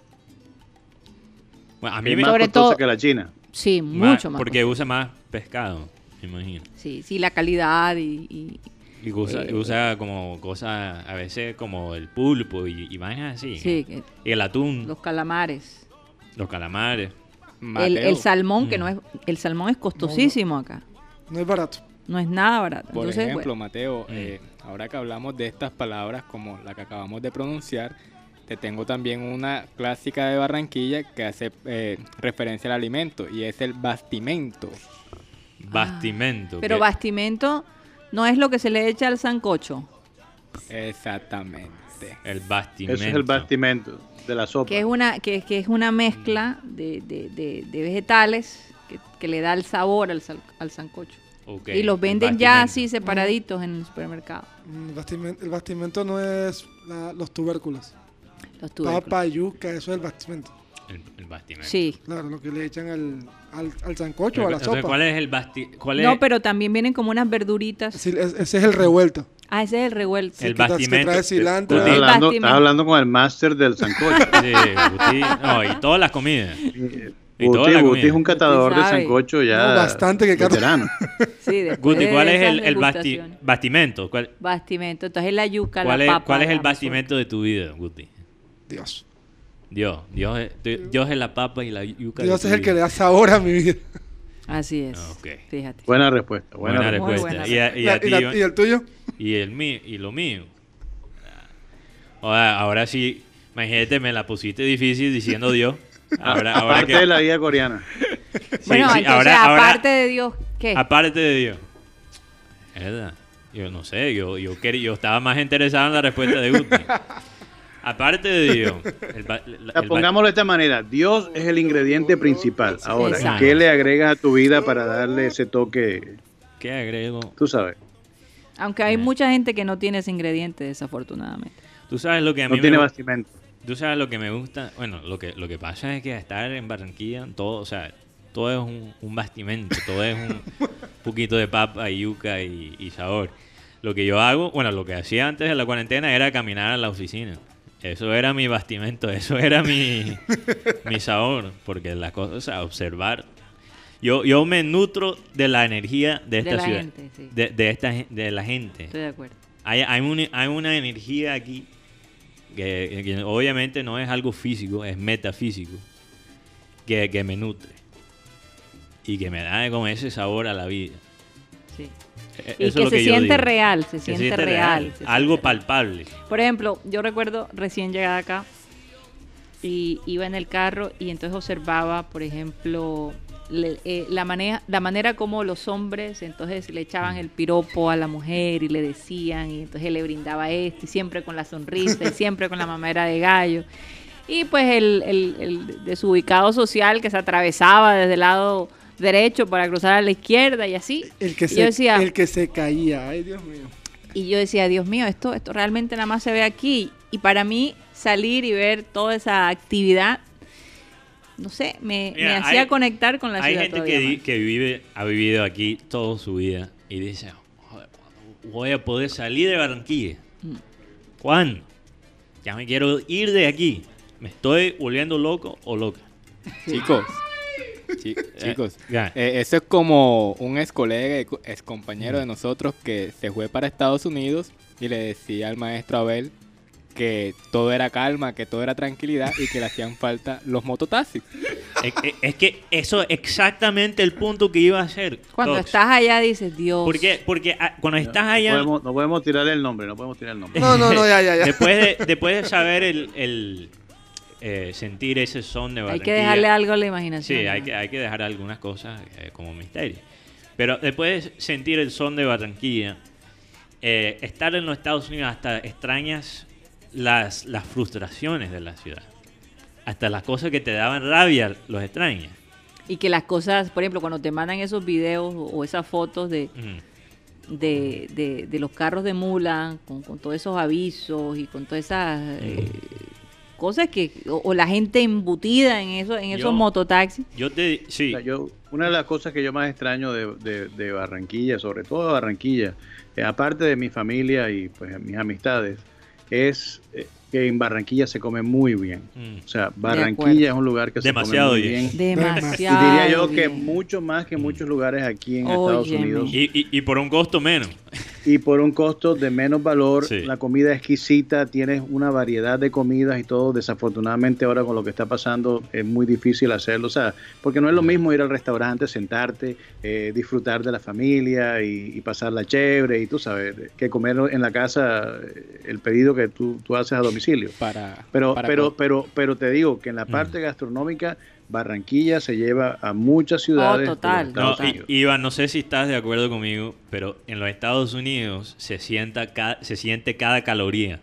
Bueno, a mí es me más sobre costosa todo- que la china. Sí, mucho más. Porque costosa. usa más pescado, me imagino. Sí, sí, la calidad y, y- Y usa, Eh, usa como cosas, a veces como el pulpo y, y vainas así. sí, que- Y el atún, los calamares. los calamares. El, salmón, que Mm. no es, el salmón es costosísimo acá. No es barato. No es nada barato. Por Entonces, ejemplo, bueno, Mateo, Mm. eh, ahora que hablamos de estas palabras como la que acabamos de pronunciar, te tengo también una clásica de Barranquilla que hace eh, referencia al alimento y es el bastimento. Bastimento. pero bastimento no es lo que se le echa al sancocho, Exactamente. El bastimento. Eso es el bastimento de la sopa. que es una, que, que es una mezcla de, de- de- de vegetales que, que le da el sabor al, sal- al sancocho. Ok, y los venden ya así separaditos en el supermercado. Mm, El bastimento, el bastimento no es la- los tubérculos. Los tubérculos. Papa, yuca, eso es el bastimento. El, el bastimento. Sí. Claro, lo que le echan al, al, al sancocho o a la sopa. ¿cuál es el basti cuál es No, pero también vienen como unas verduritas. Sí, ese es el revuelto. Ah, ese es el revuelto. el que tra- que bastimento? trae cilantro. Estás El hablando, estás hablando con el máster del sancocho. [LAUGHS] Sí, Guti, no, y todas las comidas. Y toda Guti, la Guti es un catador de sancocho ya No, bastante que cata. veterano. [LAUGHS] Sí, Guti, ¿cuál es el, el basti- bastimento? ¿Cuál, Bastimento. Entonces la yuca, cuál la es, papa. cuál es el bastimento de tu vida, Guti? Dios. Dios. Dios es, Dios es la papa y la yuca. de Dios tu es el que vida. le da sabor a mi vida. [LAUGHS] Así es. Ah, ok. Fíjate. Buena respuesta. Buena, Buena respuesta. Buena Y a, y a La- ti, y, la- Iván? y el tuyo? y el mío, y lo mío. Ahora, ahora sí, imagínate, me la pusiste difícil diciendo Dios. [LAUGHS] Ahora, ahora Aparte que, de la vida coreana. [LAUGHS] Sí, bueno, sí, entonces, ahora- ahora- aparte de Dios, ¿qué? aparte de Dios. Es verdad. Yo no sé, yo, yo, quería, yo estaba más interesado en la respuesta de Guti. [LAUGHS] Aparte de Dios. el [LAUGHS] el ba- pongámoslo de esta manera, Dios es el ingrediente principal. Ahora, Exacto. ¿qué le agregas a tu vida para darle ese toque? ¿Qué agrego? Tú sabes. Aunque hay mucha gente que no tiene ese ingrediente, desafortunadamente. Tú sabes lo que a No mí tiene me gu- bastimento. Tú sabes lo que me gusta. Bueno, lo que, lo que pasa es que estar en Barranquilla, todo, o sea, todo es un, un bastimento, todo es un [LAUGHS] poquito de papa, y yuca y, y sabor. Lo que yo hago, bueno, lo que hacía antes de la cuarentena era caminar a la oficina. Eso era mi bastimento, [LAUGHS] eso era mi, mi sabor, porque las cosas, o sea, observar. Yo, yo me nutro de la energía de De esta la ciudad, gente, sí. de, de esta, de la gente. Estoy de acuerdo. Hay, hay, un- hay una energía aquí que, que obviamente no es algo físico, es metafísico, que, que me nutre y que me da como ese sabor a la vida. Sí. E- Y eso es que lo se siente real, se siente real, se algo palpable. Por ejemplo, yo recuerdo recién llegada acá y iba en el carro y entonces observaba, por ejemplo, le- eh, la, manera, la manera como los hombres entonces le echaban el piropo a la mujer y le decían y entonces le brindaba esto y siempre con la sonrisa y siempre con la mamera de gallo. Y pues el, el, el desubicado social que se atravesaba desde el lado derecho para cruzar a la izquierda y así. El que, Y se, yo decía, el que se caía, ay Dios mío. y yo decía, Dios mío, esto, esto realmente nada más se ve aquí. Y para mí salir y ver toda esa actividad, no sé, me, me Mira, hacía hay- conectar con la Hay ciudad. gente todavía que, di- más. que vive, ha vivido aquí toda su vida y dice, "Joder, ¿cuándo voy a poder salir de Barranquilla? Mm. ¿Cuándo? Ya me quiero ir de aquí. ¿Me estoy volviendo loco o loca? Chicos, chi- [LAUGHS] chicos, eh, eso es como un ex colega, ex compañero de nosotros que se fue para Estados Unidos y le decía al maestro Abel que todo era calma, que todo era tranquilidad y que le hacían falta los mototaxis. [LAUGHS] Es, es- es que eso es exactamente el punto que iba a hacer. Cuando Tox. estás allá dices, Dios. ¿Por qué? Porque ah, cuando estás No allá... podemos, no podemos tirar el nombre, no podemos tirar el nombre. No, no, no, ya, ya, ya. [LAUGHS] después, de, después de saber el, el, eh, sentir ese son de Hay Barranquilla... que dejarle algo a la imaginación. Sí, hay que, hay que dejar algunas cosas eh, como misterio. Pero después de sentir el son de Barranquilla, eh, estar en los Estados Unidos hasta extrañas las, las frustraciones de la ciudad. Hasta las cosas que te daban rabia los extrañas. Y que las cosas, por ejemplo, cuando te mandan esos videos o, o esas fotos de, Mm. de, de- de los carros de mula, con, con todos esos avisos y con todas esas eh, cosas que, o, o la gente embutida en, eso, en esos mototaxis. Yo te... Sí. O sea, yo, una de las cosas que yo más extraño de, de- de Barranquilla, sobre todo de Barranquilla, eh, aparte de mi familia y pues mis amistades, es eh, que en Barranquilla se come muy bien. Mm. O sea. Barranquilla es un lugar que Demasiado se come muy bien. bien. Demasiado Y diría yo que mucho más que muchos lugares aquí en Estados. Unidos. Y, y- y por un costo menos. [LAUGHS] y por un costo de menos valor, Sí. la comida es exquisita, tienes una variedad de comidas y todo. Desafortunadamente ahora con lo que está pasando es muy difícil hacerlo, o sea, porque no es lo mismo ir al restaurante, sentarte, eh, disfrutar de la familia y, y pasarla chévere y tú sabes, que comer en la casa eh, el pedido que tú, tú haces a domicilio. Para, Pero, para pero, pero, pero te digo que en la parte gastronómica, Barranquilla se lleva a muchas ciudades. de los total. No, Iván, no sé si estás de acuerdo conmigo, pero en los Estados Unidos se, sienta ca- se siente cada caloría.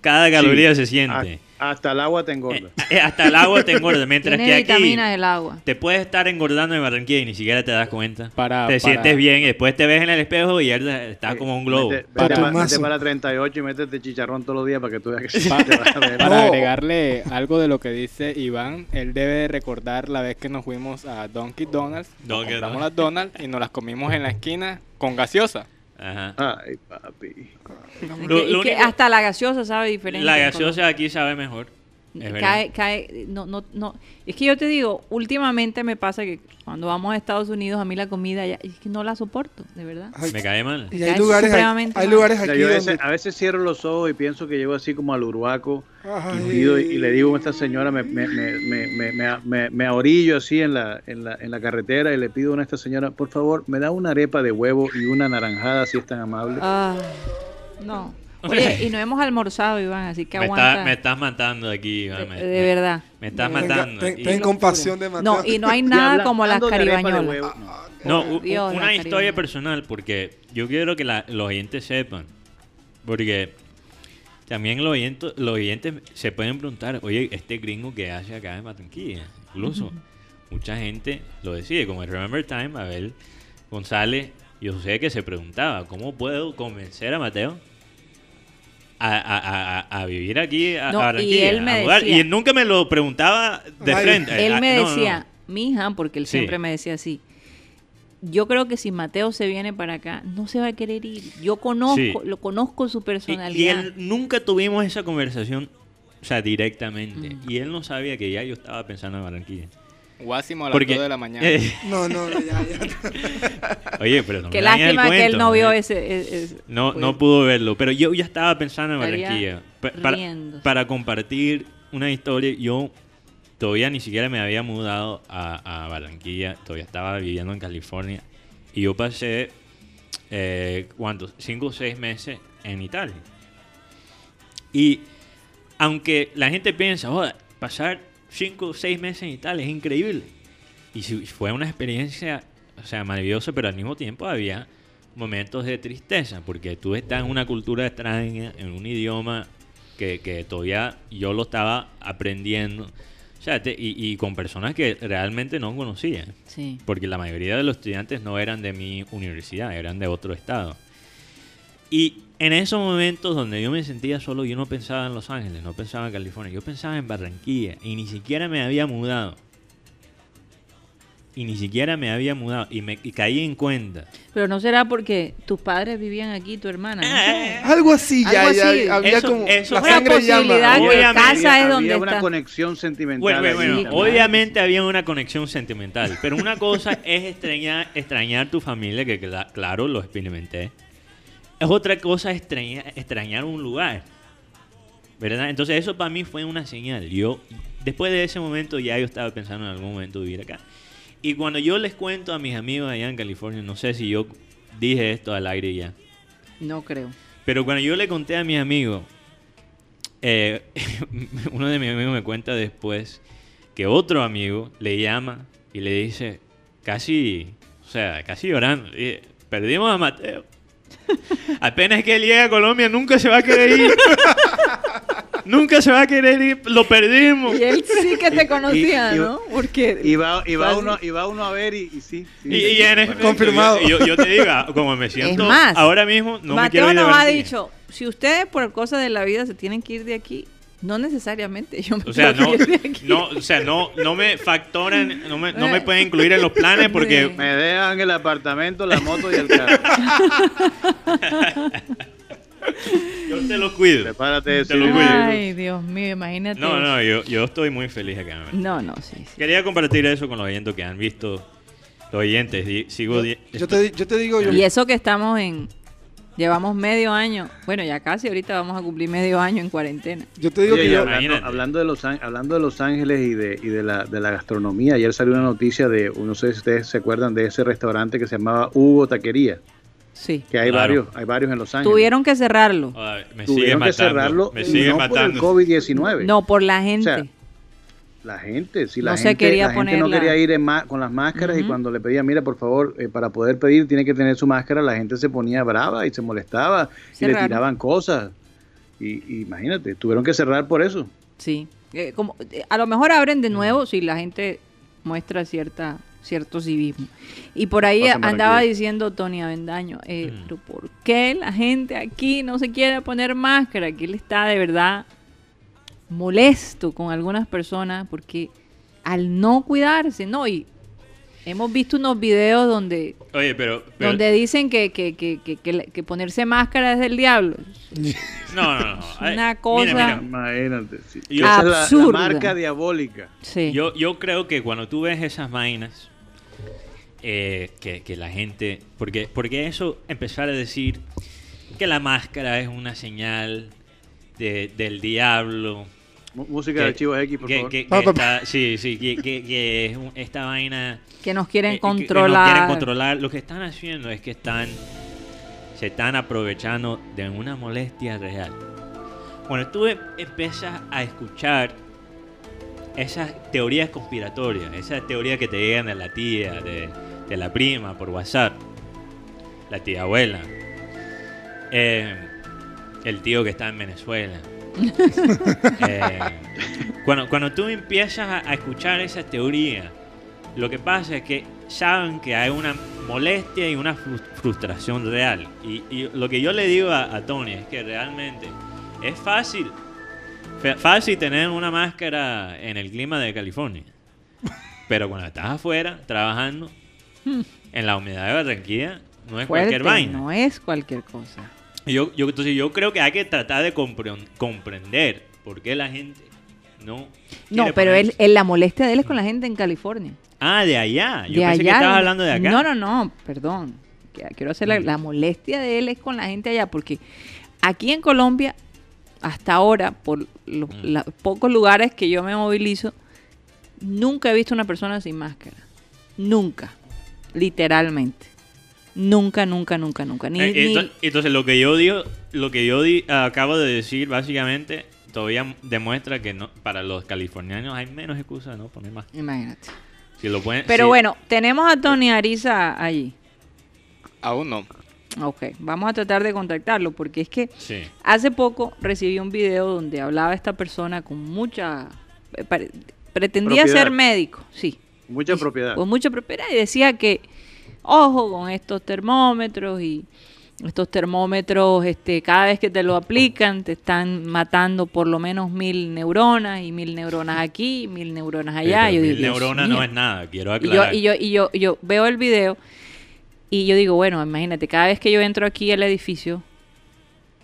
Cada caloría se siente. Hasta el agua te engorda. Eh, hasta el agua te engorda, mientras que aquí vitaminas el agua. te puedes estar engordando en Barranquilla y ni siquiera te das cuenta. Para- te para- sientes bien y después te ves en el espejo y ya estás como un globo. Vete, vete Para- pa- vete para la 38 y métete chicharrón todos los días para que tú veas que sí Pa- te vas a ver. Para No. agregarle algo de lo que dice Iván, él debe de recordar la vez que nos fuimos a Donkey Donuts, Donkey compramos Donuts. las donuts y nos las comimos en la esquina con gaseosa. Ajá. Ay, papi. Y Lo- que- y lo que único- hasta la gaseosa sabe diferente. La gaseosa aquí sabe mejor. Es cae, cae, no, no, no. Es que yo te digo, últimamente me pasa que cuando vamos a Estados Unidos, a mí la comida ya, es que no la soporto, de verdad. Ay, Me cae mal. y hay es lugares, hay mal. lugares O sea, aquí yo a, donde... veces, a veces cierro los ojos y pienso que llego así como al Uruaco Ay. y, pido- y le digo a esta señora, me, me, me, me, me, me- me- me ahorillo así en la, en, la, en la carretera y le pido a esta señora, por favor, me da una arepa de huevo y una naranjada si es tan amable. Ah, no. Oye, [LAUGHS] y no hemos almorzado, Iván, así que Me, aguanta. está- me estás matando aquí, Iván. de, me- de me- verdad. Me estás. Tenga- matando. ten, compasión de Mateo. No, y no hay [LAUGHS] nada como las caribañolas. no. U- Dios, la una historia personal, porque yo quiero que la- los oyentes sepan. Porque también los oyentes, los oyentes se pueden preguntar, oye, este gringo que hace acá en Barranquilla. Incluso mucha gente lo decide, como el Remember Time, Abel González, yo sé que se preguntaba, ¿cómo puedo convencer a Mateo? A, a- a- a- a vivir aquí a, No, a y Barranquilla, él me a jugar? decía- y él nunca me lo preguntaba de Ay, frente. Él Ah, me no, decía, no. mi hija, porque él Sí. siempre me decía así. Yo creo que si Mateo se viene para acá, no se va a querer ir. Yo conozco, Sí. lo conozco su Y- Y, personalidad. él nunca tuvimos esa conversación, o sea, directamente. Mm. Y él no sabía que ya yo estaba pensando en Barranquilla. Guásimo a las Porque- 2 de la mañana. Eh, No, no, no, ya, ya. [LAUGHS] oye, pero no Qué me dañes el lástima que él no vio ese. ese- ese- No, pues, no pudo verlo, pero yo ya estaba pensando en Barranquilla. Pa- para, para compartir una historia, yo todavía ni siquiera me había mudado a, a Barranquilla, todavía estaba viviendo en California. Y yo pasé, eh, ¿cuántos? Cinco o seis meses en Italia. Y aunque la gente piensa, "Joder, pasar cinco o seis meses en Italia es increíble. Y fue una experiencia, o sea, maravillosa, pero al mismo tiempo había momentos de tristeza, porque tú estás en una cultura extraña, en un idioma que, que todavía yo lo estaba aprendiendo, o sea, te- y, y con personas que realmente no conocía, Sí. porque la mayoría de los estudiantes no eran de mi universidad, eran de otro estado. Y en esos momentos donde yo me sentía solo, yo no pensaba en Los Ángeles, no pensaba en California, yo pensaba en Barranquilla y ni siquiera me había mudado. Y ni siquiera me había mudado y me y caí en cuenta. Pero no será porque tus padres vivían aquí, tu hermana. ¿no? Eh, [LAUGHS] Algo así, ya, Algo ya, así. había Eso- como eso la una posibilidad llama. que Obviamente, casa es había donde una está. conexión sentimental. Bueno, bueno, bueno, claro. obviamente había una conexión sentimental, pero una cosa es extrañar, extrañar tu familia, que cla- claro, lo experimenté. Es otra cosa extrañar, extrañar un lugar, ¿verdad? Entonces eso para mí fue una señal. Yo, después de ese momento ya yo estaba pensando en algún momento vivir acá. Y cuando yo les cuento a mis amigos allá en California, no sé si yo dije esto al aire ya, No creo. pero cuando yo le conté a mis amigos, eh, [LAUGHS] uno de mis amigos me cuenta después que otro amigo le llama y le dice, casi, o sea, casi llorando, perdimos a Mateo. Apenas que él llegue a Colombia, nunca se va a querer ir. [LAUGHS] nunca se va a querer ir, lo perdimos. Y él sí que te conocía, y- ¿no? Porque. Y va, y, va Fue uno, y va uno a ver y, y sí. sí. Y, y en Confirmado. Yo, yo te digo, como me siento más, ahora mismo, no me quiero Mateo ir nos ha dicho: si ustedes por cosas de la vida se tienen que ir de aquí, no necesariamente yo me O sea, no, no, o sea, no, no me factoran, no me, no me pueden incluir en los planes porque Me dejan el apartamento, la moto y el carro. yo te lo cuido. Prepárate, Te lo cuido. Ay, Dios mío, imagínate. No, no, yo, yo estoy muy feliz acá. No, no, sí. sí. Quería compartir eso con los oyentes que han visto, los oyentes. y sigo di- Yo te, di- yo te digo, yo, Y eso que estamos en. Llevamos medio año. Bueno, ya casi ahorita vamos a cumplir medio año en cuarentena. yo te digo Oye, que yo, hablando, hablando de los hablando de Los Ángeles y de, y de la de la gastronomía, ayer salió una noticia de, no sé si ustedes se acuerdan de ese restaurante que se llamaba Hugo Taquería, Sí. que hay Claro. varios, hay varios en Los Ángeles. Tuvieron que cerrarlo. Ay, me sigue Tuvieron que matando. cerrarlo me sigue no por el matando. COVID-19. No, por la gente. sea, La gente, si la No se gente, quería la gente poner no quería ir en con las máscaras y cuando le pedía, mira, por favor, eh, para poder pedir tiene que tener su máscara, la gente se ponía brava y se molestaba y le tiraban cosas. Y, y imagínate, tuvieron que cerrar por eso. Sí. Eh, como, eh, a lo mejor abren de nuevo si la gente muestra cierta cierto civismo. Y por ahí andaba diciendo Tony Avendaño, eh, Mm. pero ¿por qué la gente aquí no se quiere poner máscara? Aquí él está de verdad molesto con algunas personas porque al no cuidarse, ¿no? Y hemos visto unos videos donde Oye, pero. pero- donde dicen que, que, que, que, que, que ponerse máscara es del diablo. [LAUGHS] no, no, no. Ay, una cosa- mira, Imagínate. sí. Yo- Esa es la- la, Absurda. marca diabólica. Sí. Yo, yo creo que cuando tú ves esas vainas, eh, que, que la gente. Porque, porque eso, empezar a decir que la máscara es una señal de- del diablo. Música que- de Archivos X, por que- favor. que- está- sí, sí, que, que- que es un- esta vaina. que nos quieren eh, que- que nos controlar. quieren controlar. Lo que están haciendo es que están. Se están aprovechando de una molestia real. Cuando tú em- empiezas a escuchar esas teorías conspiratorias, esas teorías que te llegan de la tía, de, de la prima por WhatsApp, la tía abuela, eh, el tío que está en Venezuela. [LAUGHS] Eh, cuando, cuando tú empiezas a, a escuchar esa teoría, lo que pasa es que saben que hay una molestia y una frus- frustración real. Y, y lo que yo le digo a, a Tony es que realmente es fácil, fácil tener una máscara en el clima de California. Pero cuando estás afuera trabajando en la humedad de Barranquilla, no es cualquier vaina. no es cualquier cosa. Yo, yo, entonces yo creo que hay que tratar de compre- comprender por qué la gente no... No, pero él, él- la molestia de él es con la gente en California. Ah, de allá. Yo de pensé que allá estabas donde- hablando de acá. Mm. No, no, no, perdón. Que- Quiero hacer la, la molestia de él es con la gente allá, porque aquí en Colombia, hasta ahora, por los Mm. la- pocos lugares que yo me movilizo, nunca he visto una persona sin máscara. Nunca. Literalmente. Nunca, nunca, nunca, nunca. Ni, Eh, ni- entonces, lo que yo digo, lo que yo di- acabo de decir, básicamente, todavía demuestra que no, para los californianos hay menos excusas de no poner más. Imagínate. Si lo pueden, Pero si- bueno, tenemos a Tony Ariza allí. Aún no. Ok, vamos a tratar de contactarlo porque es que Sí. hace poco recibí un video donde hablaba esta persona con mucha... eh, Pretendía Propiedad. ser médico, sí, Mucha propiedad. con mucha propiedad y decía que, ojo con estos termómetros y estos termómetros, este, cada vez que te lo aplican te están matando por lo menos mil neuronas y mil neuronas aquí, mil neuronas allá. Pero Yo mil digo, neuronas no es nada, quiero Y yo, aclarar. y yo, y yo, y yo veo el video y yo digo, bueno, imagínate, cada vez que yo entro aquí al edificio,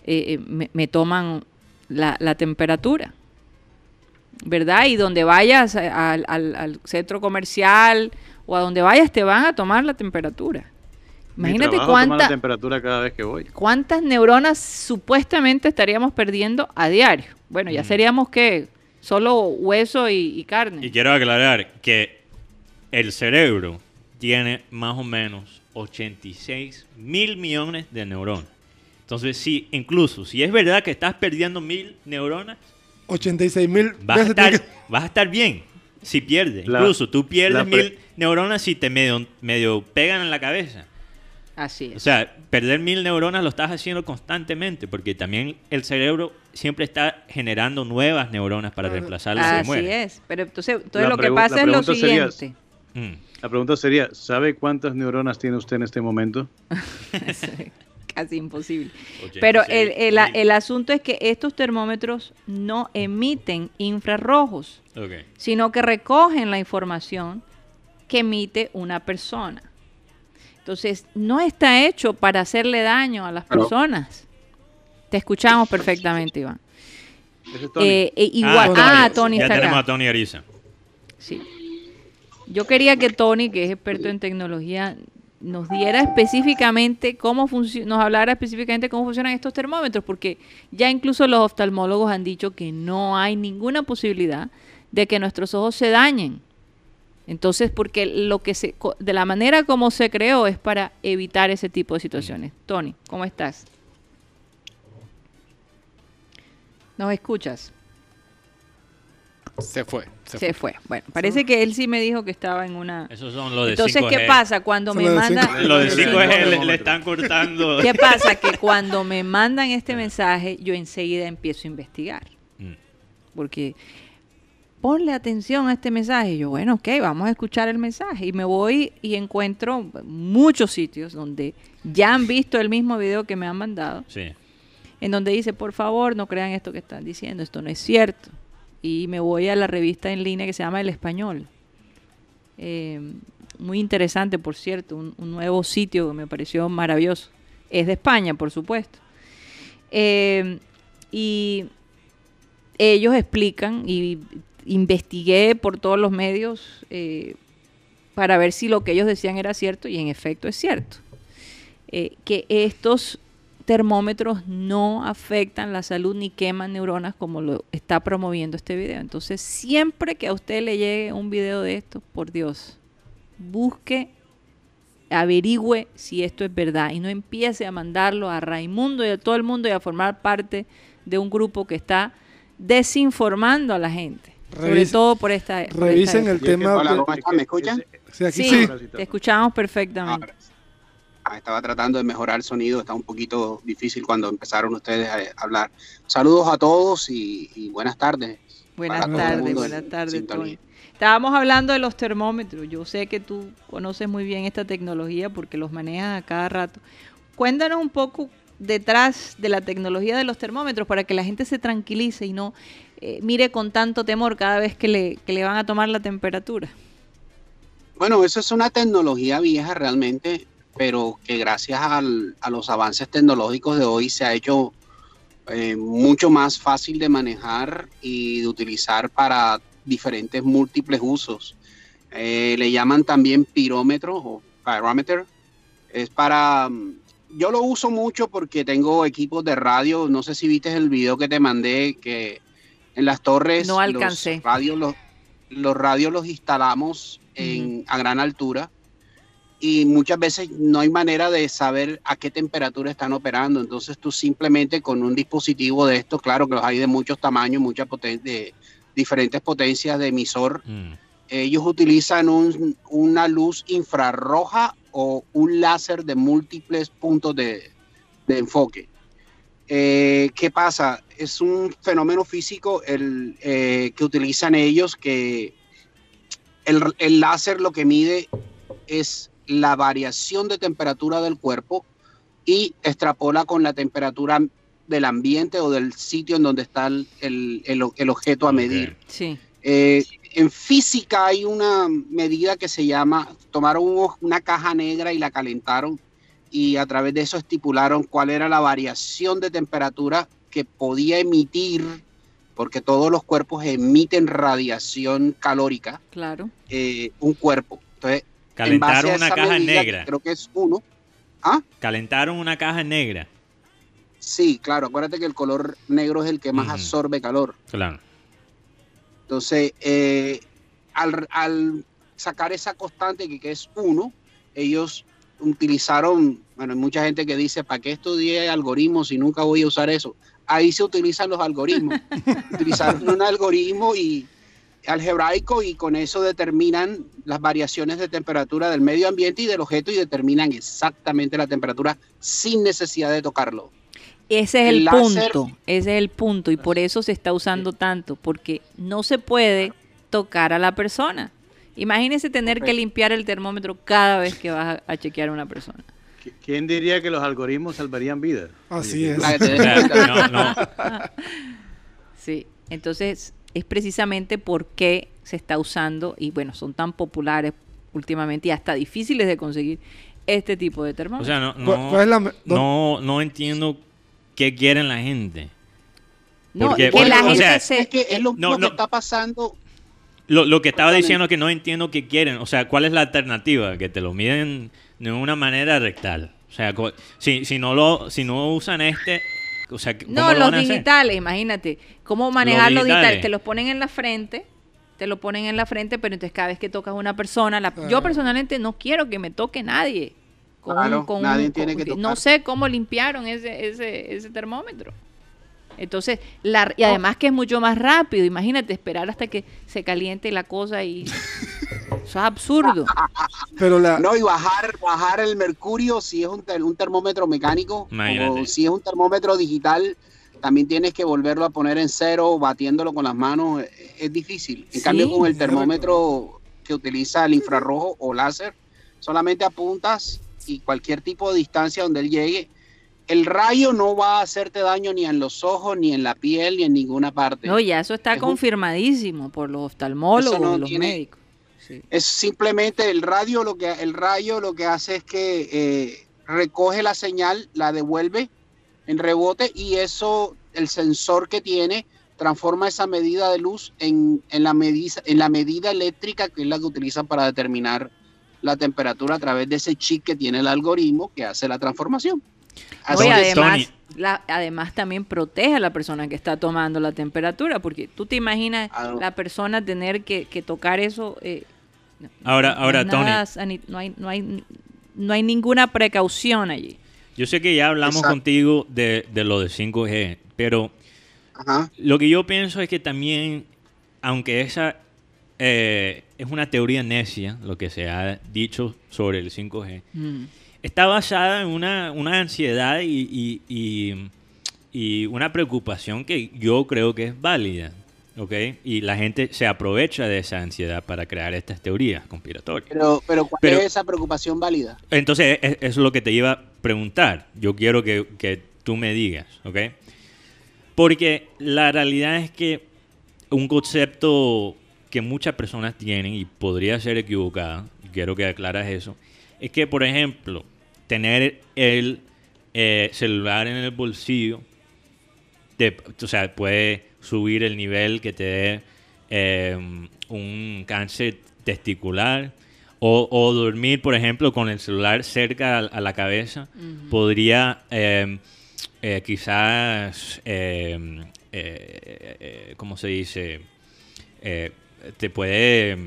eh, eh, me, me toman la, la temperatura, ¿verdad? Y donde vayas a- al, al- al centro comercial o a donde vayas te van a tomar la temperatura. Imagínate toma la cuánta, temperatura cada vez que voy. cuántas neuronas supuestamente estaríamos perdiendo a diario. Bueno, ya seríamos que solo hueso y, y carne. Y quiero aclarar que el cerebro tiene más o menos 86 mil millones de neuronas. Entonces, sí, incluso si es verdad que estás perdiendo mil neuronas, 86 mil vas vas a estar bien si pierdes. La- incluso tú pierdes mil neuronas si te medio, medio pegan en la cabeza. Así O es. sea, perder mil neuronas lo estás haciendo constantemente porque también el cerebro siempre está generando nuevas neuronas para reemplazar las que Así es. Pero entonces, entonces lo que pasa es lo sería- siguiente. Mm. La pregunta sería, ¿sabe cuántas neuronas tiene usted en este momento? [LAUGHS] [LAUGHS] Casi imposible. 86 Pero el, el, asunto es que estos termómetros no emiten infrarrojos, sino que recogen la información que emite una persona. Entonces, no está hecho para hacerle daño a las personas. Te escuchamos perfectamente, Iván. Es Tony. Eh, eh, igual, Ah, ah, Tony ya está tenemos acá. a Tony Ariza. Sí. Yo quería que Tony, que es experto en tecnología, nos diera específicamente cómo funciona, nos hablara específicamente cómo funcionan estos termómetros, porque ya incluso los oftalmólogos han dicho que no hay ninguna posibilidad de que nuestros ojos se dañen. Entonces, porque lo que se, de la manera como se creó es para evitar ese tipo de situaciones. Tony, ¿cómo estás? ¿Nos escuchas? Se fue. Se, Se fue. Bueno, parece que él sí me dijo que estaba en una... Esos son los de Entonces, 5G. ¿qué pasa cuando Son me los de manda... 5G. Los de Sí, 5G no, le, le están cortando. ¿Qué pasa? Que [LAUGHS] cuando me mandan este mensaje, yo enseguida empiezo a investigar. Mm. Porque ponle atención a este mensaje. Y yo, bueno, ok, vamos a escuchar el mensaje. Y me voy y encuentro muchos sitios donde ya han visto el mismo video que me han mandado, Sí. en donde dice, por favor, no crean esto que están diciendo, esto no es cierto. Y me voy a la revista en línea que se llama El Español. Eh, muy interesante, por cierto, un, nuevo sitio que me pareció maravilloso. Es de España, por supuesto. Eh, y ellos explican y investigué por todos los medios eh, para ver si lo que ellos decían era cierto y en efecto es cierto. Que estos termómetros no afectan la salud ni queman neuronas como lo está promoviendo este video. Entonces, siempre que a usted le llegue un video de esto, por Dios, busque, averigüe si esto es verdad y no empiece a mandarlo a Raimundo y a todo el mundo y a formar parte de un grupo que está desinformando a la gente. sobre todo por esta. por esta Revisen el tema. Hola, de- ¿cómo están? ¿Me escuchan? Sí, aquí Sí, sí. te escuchamos perfectamente. Ah, estaba tratando de mejorar el sonido, está un poquito difícil cuando empezaron ustedes a, hablar. Saludos a todos y, y buenas tardes. Buenas tardes, buenas en tardes. Tony. Estábamos hablando de los termómetros. Yo sé que tú conoces muy bien esta tecnología porque los manejas a cada rato. Cuéntanos un poco detrás de la tecnología de los termómetros para que la gente se tranquilice y no eh, mire con tanto temor cada vez que le, que le van a tomar la temperatura. Bueno, eso es una tecnología vieja realmente, pero que gracias al- a los avances tecnológicos de hoy se ha hecho eh, mucho más fácil de manejar y de utilizar para diferentes múltiples usos. Eh, le llaman también pirómetro o pyrometer. Es para... mm, Yo lo uso mucho porque tengo equipos de radio. No sé si viste el video que te mandé que en las torres No alcancé. los radios los, los radios los instalamos en, a gran altura y muchas veces no hay manera de saber a qué temperatura están operando. Entonces tú simplemente con un dispositivo de estos, claro que los hay de muchos tamaños, muchas poten- de diferentes potencias de emisor, Mm. ellos utilizan un- una luz infrarroja o un láser de múltiples puntos de, de enfoque. Eh, ¿Qué pasa? Es un fenómeno físico el, eh, que utilizan ellos que el, el láser lo que mide es la variación de temperatura del cuerpo y extrapola con la temperatura del ambiente o del sitio en donde está el, el- el- el objeto a medir. Sí. Eh, en física hay una medida que se llama, tomaron un- una caja negra y la calentaron y a través de eso estipularon cuál era la variación de temperatura que podía emitir, porque todos los cuerpos emiten radiación calórica, Claro. eh, un cuerpo. Entonces, Calentaron una caja medida, negra. que Creo que es uno. ¿Ah? Calentaron una caja negra. Sí, claro, acuérdate que el color negro es el que más absorbe calor. Claro. Entonces, eh, al, al sacar esa constante que, que es uno, ellos utilizaron, bueno, hay mucha gente que dice, ¿para qué estudié algoritmos si nunca voy a usar eso? Ahí se utilizan los algoritmos. [LAUGHS] Utilizaron un algoritmo y algebraico y con eso determinan las variaciones de temperatura del medio ambiente y del objeto y determinan exactamente la temperatura sin necesidad de tocarlo. Ese es el, El láser- punto, ese es el punto y por eso se está usando tanto, porque no se puede tocar a la persona. Imagínese tener que limpiar el termómetro cada vez que vas a, a chequear a una persona. ¿Quién diría que los algoritmos salvarían vidas? Así es. [LAUGHS] No, no. [LAUGHS] Sí, entonces es precisamente por qué se está usando y bueno, son tan populares últimamente y hasta difíciles de conseguir este tipo de O termómetros. sea, no, ¿Cuál- no, cuál es la me- do- no, no entiendo qué quieren la gente. no, porque- que la o gente sea, se... Es que es lo, No, lo no. que está pasando. Lo, lo que estaba diciendo es que no entiendo qué quieren. O sea, ¿cuál es la alternativa? Que te lo miden de una manera rectal. O sea, si, si, no, lo, si no usan este, o sea, ¿cómo No, lo los van a hacer? digitales, imagínate. ¿Cómo manejar los digitales? digitales. Te los ponen en la frente, te lo ponen en la frente, pero entonces cada vez que tocas a una persona, la- yo personalmente no quiero que me toque nadie. Con Claro, un- con nadie un- tiene con- que No sé cómo limpiaron ese, ese, ese termómetro. Entonces, la, y además que es mucho más rápido. Imagínate esperar hasta que se caliente la cosa y... [LAUGHS] Eso es absurdo. Pero la, No, y bajar, bajar el mercurio si es un, ter- un termómetro mecánico Imagínate. o si es un termómetro digital, también tienes que volverlo a poner en cero, batiéndolo con las manos, eh, es difícil. En Sí. cambio, con el termómetro que utiliza el infrarrojo o láser, solamente apuntas y cualquier tipo de distancia donde él llegue, el rayo no va a hacerte daño ni en los ojos, ni en la piel, ni en ninguna parte. No, ya eso está Es un- confirmadísimo por los oftalmólogos Eso no y los tiene- médicos. Sí. Es simplemente el radio lo que el rayo lo que hace es que eh, recoge la señal, la devuelve en rebote y eso el sensor que tiene transforma esa medida de luz en, en la medida en la medida eléctrica que es la que utilizan para determinar la temperatura a través de ese chip que tiene el algoritmo que hace la transformación. Además, la- además también protege a la persona que está tomando la temperatura, porque tú te imaginas Ah, no. la persona tener que, que tocar eso. eh, no- Ahora- no ahora, nada Tony. no hay, no hay, no hay ninguna precaución allí. Yo sé que ya hablamos Exacto. contigo de, de lo de 5G, pero Ajá. lo que yo pienso es que también aunque esa eh, es una teoría necia, lo que se ha dicho sobre el 5G, Mm. está basada en una, una ansiedad y, y- y- y una preocupación que yo creo que es válida. ¿Ok? Y la gente se aprovecha de esa ansiedad para crear estas teorías conspiratorias. Pero, pero ¿cuál Pero- es esa preocupación válida? Entonces, es, es lo que te iba a preguntar. Yo quiero que, que tú me digas, ¿ok? Porque la realidad es que un concepto que muchas personas tienen y podría ser equivocada, quiero que aclaras eso, es que, por ejemplo, tener el eh, celular en el bolsillo, o sea, puede subir el nivel que te dé eh, un cáncer testicular o, o dormir, por ejemplo, con el celular cerca a, a la cabeza, podría eh, eh, quizás, eh, eh, eh, ¿cómo se dice? Eh, te puede,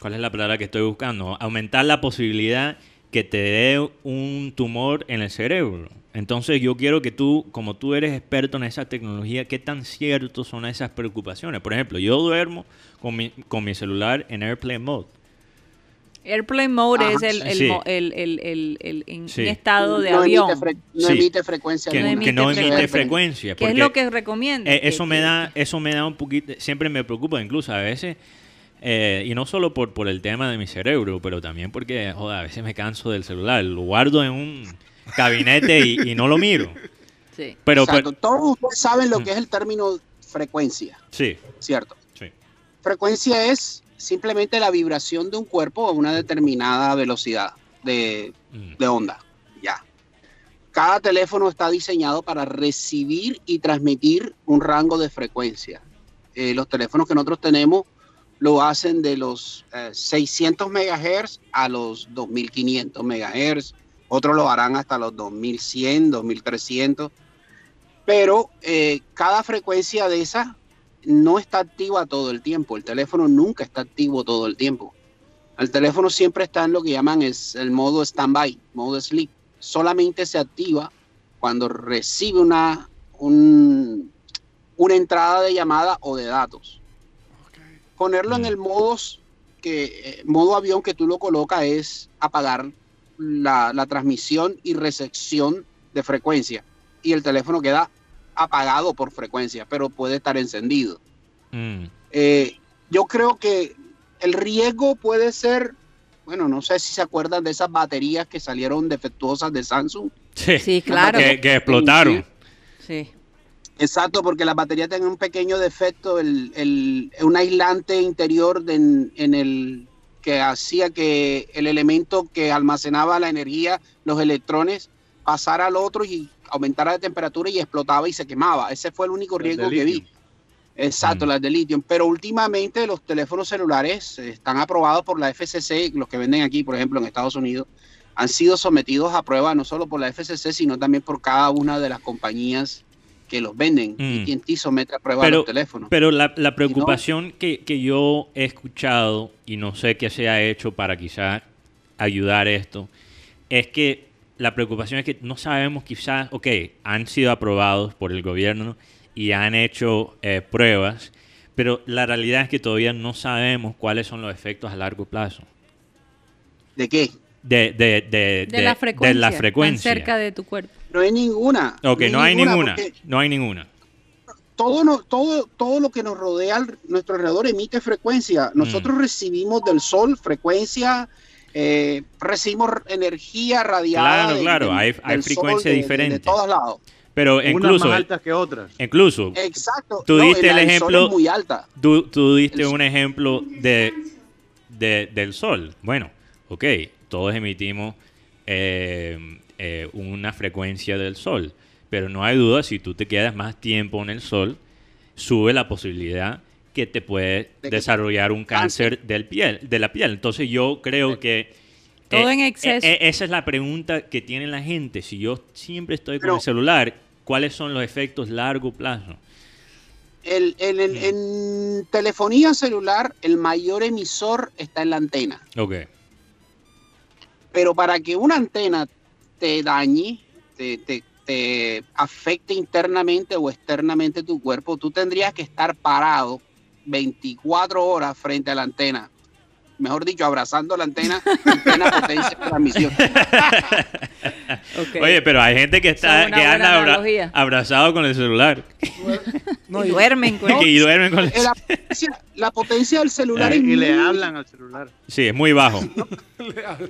¿cuál es la palabra que estoy buscando? Aumentar la posibilidad que te dé un tumor en el cerebro. Entonces yo quiero que tú, como tú eres experto en esa tecnología, ¿qué tan ciertos son esas preocupaciones? Por ejemplo, yo duermo con mi, con mi celular en Airplane Mode. Airplane mode Ajá. es el, el, Sí. el, el, el, el- en Sí. un estado de No avión. no Sí. emite frecuencia Que, no emite frecuencia. frecuencia. ¿Qué es lo que recomienda? eh, Que- eso me que- da, eso me da un poquito, siempre me preocupa, incluso a veces, eh, y no solo por, por el tema de mi cerebro, pero también porque, joder, a veces me canso del celular, lo guardo en un gabinete y, y no lo miro. Sí. Pero, Exacto. pero- Todos ustedes saben lo que es el término frecuencia, sí, ¿cierto? sí. Frecuencia es simplemente la vibración de un cuerpo a una determinada velocidad de, Mm. de onda. Ya. Cada teléfono está diseñado para recibir y transmitir un rango de frecuencia. Eh, los teléfonos que nosotros tenemos lo hacen de los eh, 600 MHz a los 2500 MHz. Otros lo harán hasta los 2100, 2300. Pero eh, cada frecuencia de esa no está activa todo el tiempo. El teléfono nunca está activo todo el tiempo. El teléfono siempre está en lo que llaman es el modo standby, modo sleep. Solamente se activa cuando recibe una, un- una entrada de llamada o de datos. Ponerlo en el modo, que, eh, modo avión que tú lo colocas es apagar la, la transmisión y recepción de frecuencia. Y el teléfono queda apagado por frecuencia, pero puede estar encendido. Mm. Eh, yo creo que el riesgo puede ser, bueno, no sé si se acuerdan de esas baterías que salieron defectuosas de Samsung. Sí, Sí, claro. Que, que explotaron. Sí. Exacto, porque las baterías tienen un pequeño defecto, el, el- un aislante interior de- en, en el que hacía que el elemento que almacenaba la energía, los electrones, pasara al otro y aumentara la temperatura y explotaba y se quemaba. Ese fue el único riesgo que vi. Exacto, las de litio. Pero últimamente los teléfonos celulares eh, están aprobados por la FCC, los que venden aquí, por ejemplo, en Estados Unidos, han sido sometidos a prueba no solo por la FCC, sino también por cada una de las compañías que los venden. Mm. Y quien somete a prueba los teléfonos. Pero la, la preocupación que, que yo he escuchado, y no sé qué se ha hecho para quizás ayudar esto, es que la preocupación es que no sabemos quizás, ok, han sido aprobados por el gobierno y han hecho eh, pruebas, pero la realidad es que todavía no sabemos cuáles son los efectos a largo plazo. ¿De qué? De, de, de, De, la frecuencia. de la tan frecuencia. cerca de tu cuerpo. No hay ninguna. Ok, no hay ninguna. No hay ninguna. Todo, no, todo, todo lo que nos rodea al- nuestro alrededor emite frecuencia. Mm. Nosotros recibimos del sol frecuencia, eh, recibimos energía radiada. Claro, de- claro, del- hay- hay del frecuencia sol, de- de- diferente. De, todos lados. Pero Unas incluso, más altas que otras. incluso Exacto. Tú No, diste el del sol ejemplo. es muy alta. Tú, tú diste un ejemplo de, de- del sol. Bueno, ok, todos emitimos eh, eh, una frecuencia del sol, pero no hay duda si tú te quedas más tiempo en el sol, sube la posibilidad que te puede desarrollar un cáncer del piel, de la piel. Entonces yo creo que Todo eh, en exceso. eh, eh, esa es la pregunta que tiene la gente. Si yo siempre estoy con Pero- el celular, ¿cuáles son los efectos largo plazo? El, el- el- en telefonía celular, el mayor emisor está en la antena. Ok. Pero para que una antena te dañe, te, te- te afecte internamente o externamente tu cuerpo, tú tendrías que estar parado 24 horas frente a la antena. Mejor dicho, abrazando la antena en plena potencia de transmisión. [LAUGHS] Oye, pero hay gente que está que anda abra- abrazado con el celular. Y duermen con [LAUGHS] y duermen con el Eh, La [LAUGHS] potencia, la potencia del celular Ah, es y le muy- hablan al celular. Sí, es muy bajo.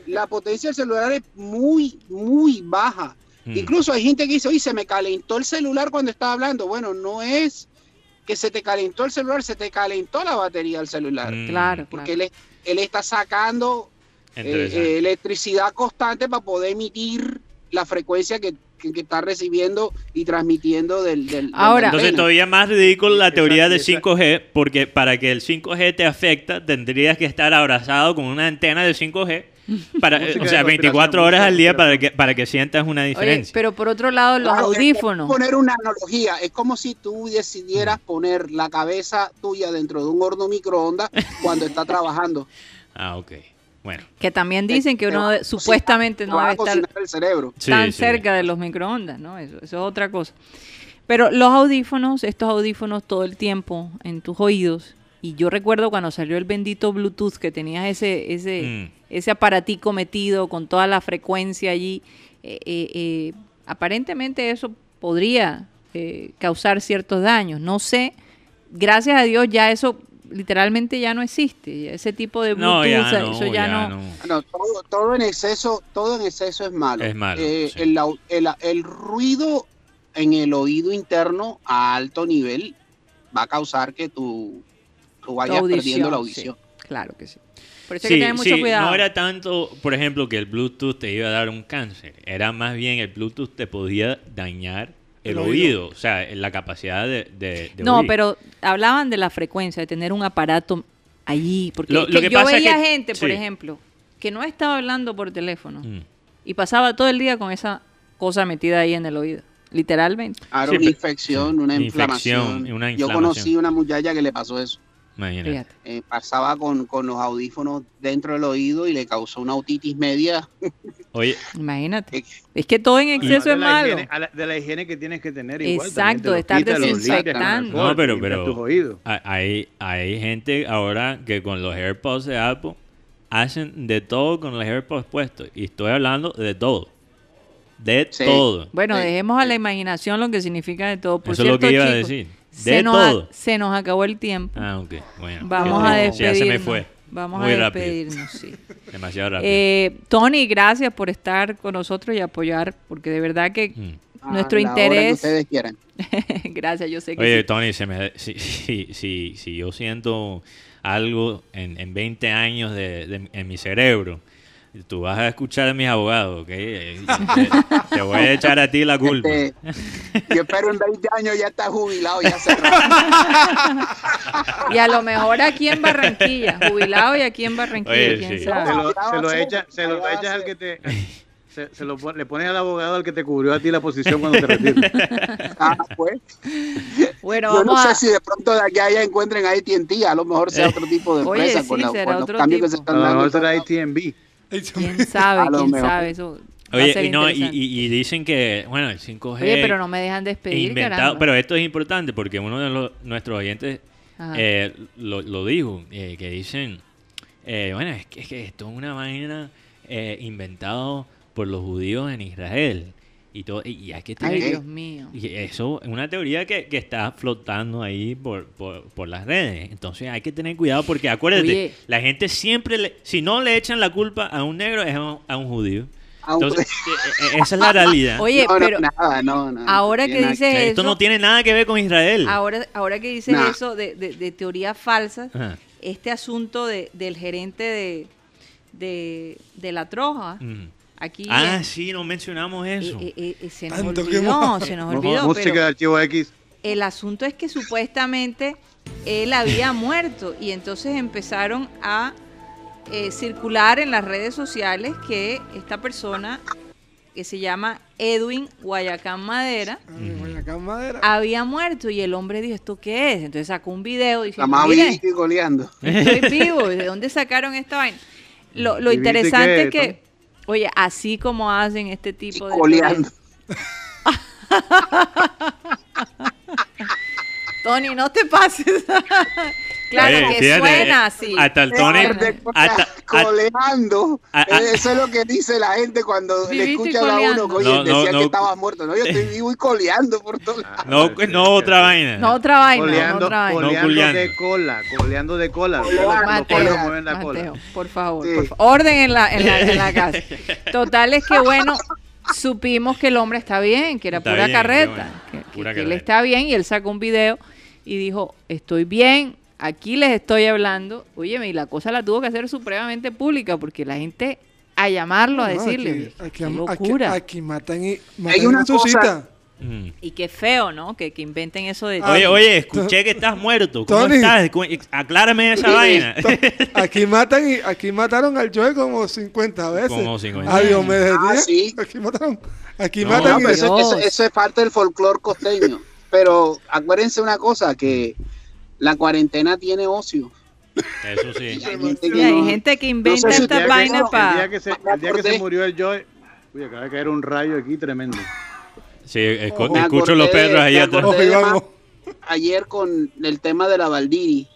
La potencia del celular es muy, muy baja. Mm. Incluso hay gente que dice, oye, se me calentó el celular cuando estaba hablando. Bueno, no es que se te calentó el celular, se te calentó la batería del celular. Mm. Claro, Porque es- él está sacando eh, eh, electricidad constante para poder emitir la frecuencia que, que- que está recibiendo y transmitiendo del... del de la Entonces todavía más ridículo la teoría de esa- 5G, porque para que el 5G te afecta, tendrías que estar abrazado con una antena de 5G, [LAUGHS] para, o sea, conspiración, 24 horas al día para que, para que sientas una Oye, diferencia. pero por otro lado, los Claro, es audífonos. poner una analogía, es como si tú decidieras poner la cabeza tuya dentro de un horno microondas cuando está trabajando. [LAUGHS] Ah, ok. Bueno. Que también dicen que uno de- supuestamente te no va a debe estar cocinar el cerebro. Sí, tan sí. cerca de los microondas, ¿no? Eso, eso es otra cosa. Pero los audífonos, estos audífonos todo el tiempo en tus oídos, y yo recuerdo cuando salió el bendito Bluetooth que tenías ese, ese, Mm. Ese aparatico metido con toda la frecuencia allí, eh, eh, eh, aparentemente eso podría eh, causar ciertos daños. No sé, gracias a Dios ya eso literalmente ya no existe, ese tipo de Bluetooth, No, ya no, eso ya, ya no. todo, todo en exceso, todo en exceso es malo. Es malo, Eh, sí. el, el- el ruido en el oído interno a alto nivel va a causar que tú, tú vayas audición, perdiendo la sí. audición. Claro que sí. Por eso hay que Sí, tener mucho sí, cuidado. no era tanto, por ejemplo, que el Bluetooth te iba a dar un cáncer. Era más bien el Bluetooth te podía dañar el, El oído. oído. o sea, la capacidad de, de- de No, oír. pero hablaban de la frecuencia, de tener un aparato allí. Porque Lo- que lo que yo pasa veía que- gente, por ejemplo, que no estaba hablando por teléfono Mm. y pasaba todo el día con esa cosa metida ahí en el oído, literalmente. Ahora Sí, una infección, una Infección, inflamación. una Yo conocí una muchacha que le pasó eso. Imagínate. Eh, pasaba con, con los audífonos dentro del oído y le causó una otitis media. Oye, Imagínate. Es que todo en exceso de es malo. higiene- a la- de la higiene que tienes que tener igual. Exacto, los estar desinfectando. No, pero, pero tus oídos. ha- hay, hay gente ahora que con los AirPods de Apple hacen de todo con los AirPods puestos. Y estoy hablando de todo. De Sí. todo. Bueno, dejemos a la imaginación lo que significa de todo. Por Eso es lo que iba a chicos, se nos a- se nos acabó el tiempo. Ah, ok. Bueno. Vamos a. Ya despedirnos. se me fue. Vamos Muy a rápido. despedirnos, sí. [LAUGHS] Demasiado rápido. Eh, Tony, gracias por estar con nosotros y apoyar, porque de verdad que Mm. nuestro a la hora que interés. ustedes quieran. [LAUGHS] gracias, yo sé que Oye, sí. Tony, se me, [LAUGHS] si, si, si, si yo siento algo en, en 20 años de, de- en mi cerebro, tú vas a escuchar a mis abogados, ¿ok? Te, te voy a echar a ti la culpa. Este, yo espero en 20 años ya está jubilado, ya cerrado. Y a lo mejor aquí en Barranquilla, jubilado y aquí en Barranquilla, Oye, quién sí. sabe. Se lo, se a lo ser, echa- a echas al que te. Se, se lo, le pones al abogado al que te cubrió a ti la posición cuando te retires. Ah, pues. Bueno, Yo no vamos sé a. si de pronto de aquí a allá encuentren ahí TNT, a lo mejor sea otro tipo de [LAUGHS] Oye, empresa sí, con, la- será con los cambios que se tipo. A están lo mejor será ATB. Quién sabe, quién mejor. sabe. Eso Oye, y, no, y, y- dicen que, bueno, el 5G... Oye, pero no me dejan despedir, inventado, pero esto es importante porque uno de los- nuestros oyentes eh, lo, lo dijo, eh, que dicen, eh, bueno, es que, es que esto es una vaina eh, inventado por los judíos en Israel. Y, todo, y, y hay que tener Ay, Dios mío. y eso es una teoría que, que está flotando ahí por, por, por las redes. Entonces hay que tener cuidado porque acuérdate, Oye. la gente siempre, le- si no le echan la culpa a un negro, es a un, a un judío. A un- Entonces, eh, eh, esa es la realidad. [LAUGHS] Oye, no, no, pero nada, no, no, ahora no que tiene nada dices O sea, esto eso, no tiene nada que ver con Israel. ahora, ahora que dices Nah. eso de, de, de teorías falsas, Ajá. este asunto de, del gerente de, de, de la troja, Mm. Aquí Ah, sí, no mencionamos eso. eh, eh, eh, se nos Tanto que olvidó, hemos- se nos olvidó, Música pero de archivo X. el asunto es que supuestamente él había [LAUGHS] muerto y entonces empezaron a eh, circular en las redes sociales que esta persona que se llama Edwin Guayacán Madera Ay, Guayacán Madera. había muerto y el hombre dijo esto qué es entonces sacó un video Está diciendo más mire vivo y goleando. estoy [LAUGHS] vivo ¿de dónde sacaron esta vaina? lo, ¿Y interesante es que oye así como hacen este tipo de Goleando. [LAUGHS] Tony, no te pases. [LAUGHS] Claro, Oye, que fíjate, suena eh, así. Hasta el Tony. Hasta- a- coleando. a- a- Eh, Eso es lo que dice la gente cuando le escuchan a uno. Oye, No, no, decía no. que estabas muerto. No, yo estoy [LAUGHS] vivo y coleando por todos lados. no, no otra vaina. No otra vaina, no Coleando, otra vaina. No coleando de cola, coleando de cola. Mateo, coleos mueven la Mateo, cola. por favor, Sí. por fa- orden en la, en, la, en la casa. [LAUGHS] Total es que bueno, supimos que el hombre está bien, que era Está pura bien, carreta, bueno, que, que- pura que él carreta. está bien y él sacó un video y dijo, estoy bien, aquí les estoy hablando. Óyeme, y la cosa la tuvo que hacer supremamente pública porque la gente a llamarlo, a No, decirle, aquí, "Qué aquí, locura. aquí matan y matan una y resucitan. Mm. Y qué feo, ¿no? Que, que inventen eso de... Oye, oye, escuché que estás muerto. ¿Cómo Tony. estás? Aclárame esa vaina. Aquí matan y aquí mataron al Joe como 50 veces. Como 50. A Diomedes Ah, sí. Aquí mataron. Aquí No, No, matan y pero eso, eso- eso es parte del folclore costeño. Pero acuérdense una cosa, que la cuarentena tiene ocio. Eso sí. Hay gente Sí, que hay no- gente que inventa sé si estas ustedes vainas vieron El para... día que se, el día que se murió el Joy, uy, acaba de caer un rayo aquí tremendo. Sí, escu- Me escucho acordé los perros de- ahí atrás. de ayer con el tema de la Valdiri.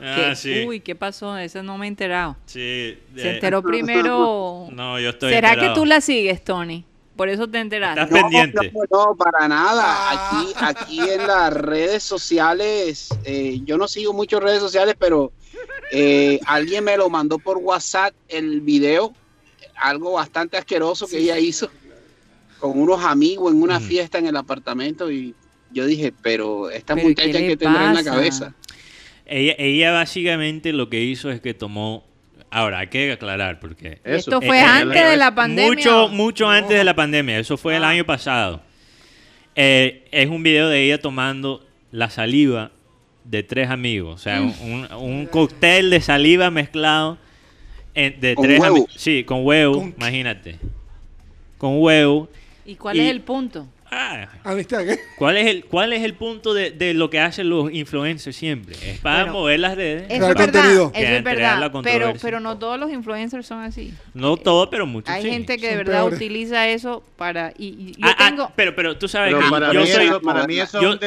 Ah, sí. Uy, ¿qué pasó? Eso no me he enterado. Sí. Se eh, enteró [LAUGHS] primero... No, yo estoy ¿Será enterado. que tú la sigues, Tony? Por eso te enteraste. Estás pendiente. No, no, para nada. Aquí, aquí en las redes sociales, eh, yo no sigo muchas redes sociales, pero eh, alguien me lo mandó por WhatsApp el video, algo bastante asqueroso que ella hizo con unos amigos en una Mm. fiesta en el apartamento y yo dije, pero esta ¿Pero muchacha que tendrá en la cabeza. Ella, ella básicamente lo que hizo es que tomó. Ahora, hay que aclarar porque. Esto fue Eh, antes eh, de la pandemia. Mucho, mucho antes de la pandemia. Eso fue el Ah. año pasado. Eh, es un video de ella tomando la saliva de tres amigos. O sea, Mm. un, un cóctel de saliva mezclado en- de Con tres huevo. amigos. Sí, con huevo, imagínate. Con huevo. ¿Y cuál Y- es el punto? Ah, ¿Amistad qué? ¿Cuál es el, cuál es el punto de, de lo que hacen los influencers siempre? Es para Bueno, mover las redes. Eso Crear es verdad, contenido. eso es verdad. Pero, pero no todos los influencers son así. No todo, pero muchos Hay sí. gente que de verdad peores. utiliza eso para... Y, y yo Ah, ah, tengo... pero, pero tú sabes Pero que para yo mí, soy, eso, para mí eso yo-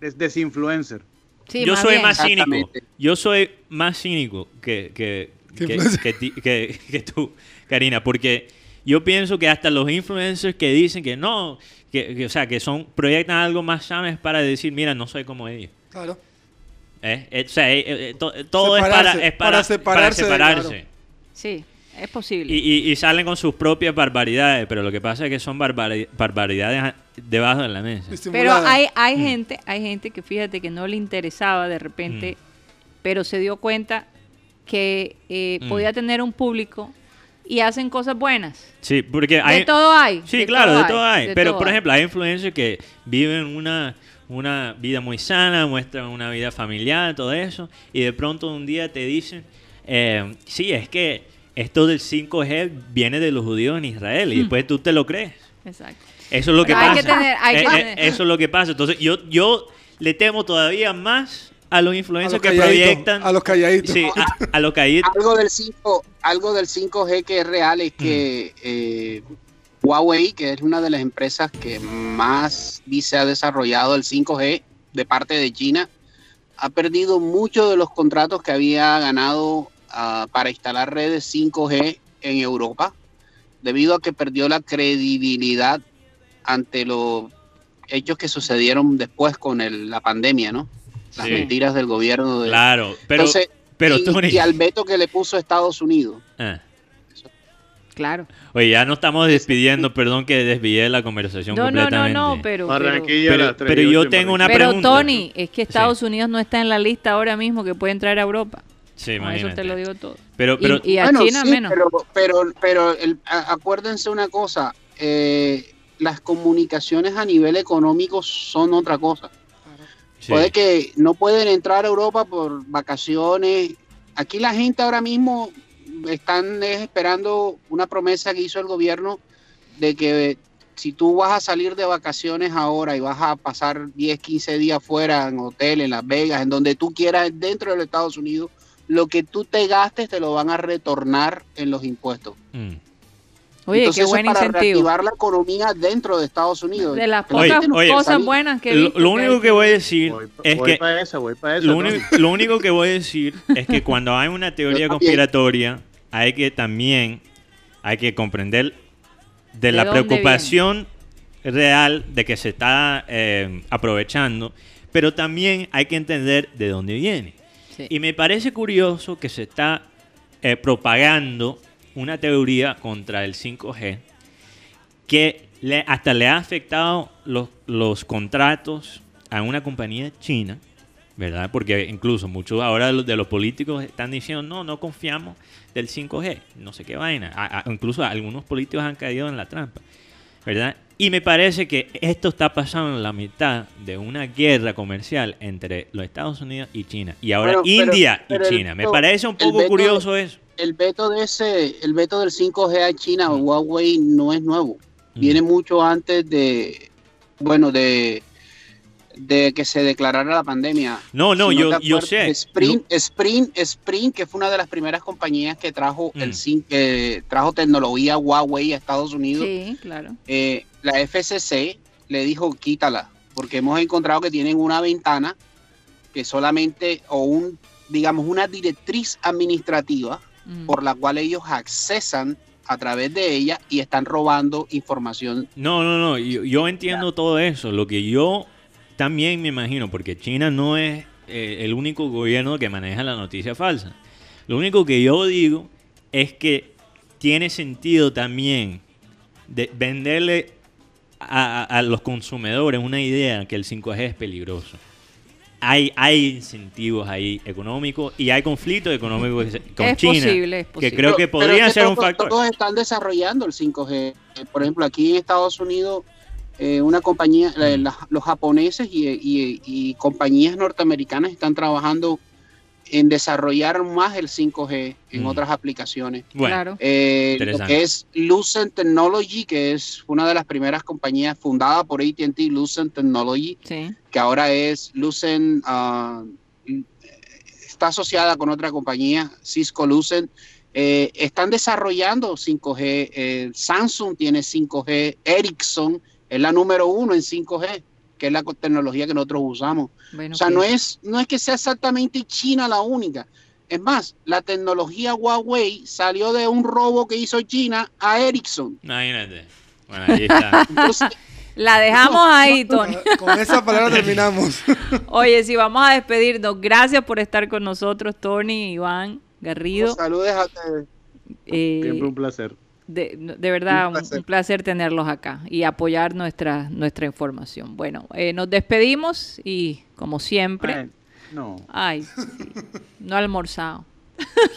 es desinfluencer. Sí, yo más soy bien. más cínico. Yo soy más cínico que, que- [LAUGHS] que tú, Karina, porque yo pienso que hasta los influencers que dicen que no, que, que, o sea, que son proyectan algo más sano es para decir, mira, no soy como ellos. Claro. ¿Eh? Eh, o sea, eh, eh, to- todo es para, Separarse, es para, para separarse para separarse. claro. Sí, es posible. Y, y- y salen con sus propias barbaridades, pero lo que pasa es que son barbari- barbaridades a- debajo de la mesa. Pero hay, hay Mm. gente, hay gente que fíjate que no le interesaba de repente, pero se dio cuenta que eh, Mm. podía tener un público y hacen cosas buenas. Sí, porque hay... de todo hay. Sí, de claro, todo de todo hay. de Pero, todo por ejemplo, hay influencers que viven una, una vida muy sana, muestran una vida familiar, todo eso, y de pronto un día te dicen, eh, sí, es que esto del 5G viene de los judíos en Israel, y Hmm. después tú te lo crees. Exacto. Eso es lo que Pero hay pasa. que tener- hay que Eh, eh, tener- Eso es lo que pasa. Entonces, yo, yo le temo todavía más a los A influencers los que proyectan... A los calladitos. Sí, a, a los calladitos. Algo del 5, algo del 5G que es real es que eh, Huawei, que es una de las empresas que más dice ha desarrollado el 5G de parte de China, ha perdido muchos de los contratos que había ganado ah, para instalar redes 5G en Europa, debido a que perdió la credibilidad ante los hechos que sucedieron después con el- la pandemia, ¿no? Las Sí. mentiras del gobierno de... Claro, pero, Entonces, pero y, Tony... y al veto que le puso Estados Unidos. Ah. Claro. Oye, ya nos estamos despidiendo, perdón que desvié la conversación No, no, no, completamente. no, pero... pero, Barranquilla a Pero, pero y yo tengo una pero, pregunta. Tony, es que Estados Unidos no está en la lista ahora mismo que puede entrar a Europa. Sí, Con eso imagínate. te lo digo todo. Pero, Y- pero, y, a Bueno, China sí, menos. Pero, pero, pero el- a- acuérdense una cosa, eh, las comunicaciones a nivel económico son otra cosa. Sí. Puede que no pueden entrar a Europa por vacaciones. Aquí la gente ahora mismo están esperando una promesa que hizo el gobierno de que si tú vas a salir de vacaciones ahora y vas a pasar 10, 15 días fuera en hotel, en Las Vegas, en donde tú quieras dentro de los Estados Unidos, lo que tú te gastes te lo van a retornar en los impuestos. Mm. Oye, Entonces, qué eso buen es para incentivo. reactivar la economía dentro de Estados Unidos. De las Oye, oye, puede Cosas salir. buenas que Lo, único que voy a decir es voy que pa' esa, voy pa' esa, lo, único, lo único que voy a decir es que cuando hay una teoría conspiratoria hay que también hay que comprender de, ¿De la preocupación real de que se está eh, aprovechando, pero también hay que entender de dónde viene. Sí. Y me parece curioso que se está eh, propagando una teoría contra el 5G que le- hasta le ha afectado los, los contratos a una compañía china, ¿verdad? Porque incluso muchos ahora de los, de los políticos están diciendo, no, no confiamos del 5G, no sé qué vaina. A- incluso algunos políticos han caído en la trampa, ¿verdad? Y me parece que esto está pasando en la mitad de una guerra comercial entre los Estados Unidos y China. Y ahora Bueno, India pero y el China. Me parece un poco veto- curioso eso. El veto de ese, el veto del 5G a China o Huawei no es nuevo. Viene mucho antes de, bueno, de, de que se declarara la pandemia. No, no, Si yo- yo sé. Sprint, Sprint, Sprint, que fue una de las primeras compañías que trajo Mm. el que trajo tecnología Huawei a Estados Unidos. Sí, claro. eh, la FCC le dijo quítala, porque hemos encontrado que tienen una ventana que solamente, o un, digamos, una directriz administrativa Mm. por la cual ellos accesan a través de ella y están robando información. No, no, no, yo, yo entiendo todo eso. Lo que yo también me imagino, porque China no es eh, el único gobierno que maneja la noticia falsa. Lo único que yo digo es que tiene sentido también de venderle a, a- a los consumidores una idea que el 5G es peligroso. Hay, hay incentivos ahí económicos y hay conflictos económicos con Es China posible, es que creo que Pero- pero podría es que ser un factor. Todos están desarrollando el 5G. Eh, Por ejemplo, aquí en Estados Unidos, eh, una compañía, la- Mm. la- los japoneses y, y- y compañías norteamericanas están trabajando en desarrollar más el 5G en Mm. otras aplicaciones. Bueno, Claro. Eh, lo que es Lucent Technology, que es una de las primeras compañías fundada por AT&T, Lucent Technology, Sí. que ahora es Lucent, ah, está asociada con otra compañía, Cisco Lucent. Eh, están desarrollando 5G. eh, Samsung tiene 5G. Ericsson es la número uno en 5G, que es la tecnología que nosotros usamos. Bueno, O sea, pues, no es, no es que sea exactamente China la única. Es más, la tecnología Huawei salió de un robo que hizo China a Ericsson. Imagínate. Bueno, ahí está. [LAUGHS] Entonces, La dejamos ahí, Tony. Con esa palabra terminamos. [LAUGHS] Oye, sí, vamos a despedirnos. Gracias por estar con nosotros, Tony, Iván, Garrido. saludos a ustedes. Eh, Siempre un placer. De, de verdad, Un placer. un placer tenerlos acá y apoyar nuestra, nuestra información. Bueno, eh, nos despedimos y como siempre, Ay, no. ay, sí, no he almorzado.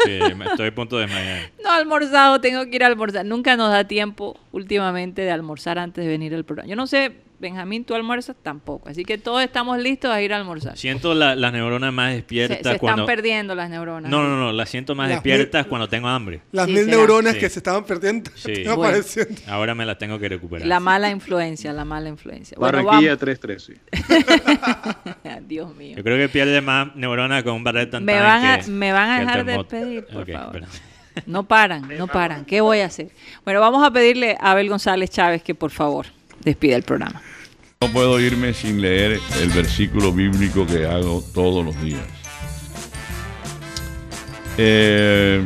Sí, me estoy a punto de desmayar. No he almorzado, tengo que ir a almorzar. Nunca nos da tiempo últimamente de almorzar antes de venir al programa. Yo no sé, Benjamín, tú almuerzas tampoco. Así que todos estamos listos a ir a almorzar. Siento la- las neuronas más Se, despiertas se están cuando... perdiendo las neuronas. No, no, no, las siento más Las despiertas cuando tengo hambre. Las Sí, mil será. neuronas Sí. que se estaban perdiendo. Sí. [LAUGHS] están Bueno. apareciendo. Ahora me las tengo que recuperar. La mala influencia, la mala influencia. Bueno, Barranquilla 313. vamos. [LAUGHS] Dios mío. Yo creo que pierde más neuronas con un barret tan Me van a, me van a dejar de despedir, por favor. perdón. No paran, no paran. ¿Qué voy a hacer? Bueno, vamos a pedirle a Abel González Chávez que por favor despida el programa. No puedo irme sin leer el versículo bíblico que hago todos los días. Eh,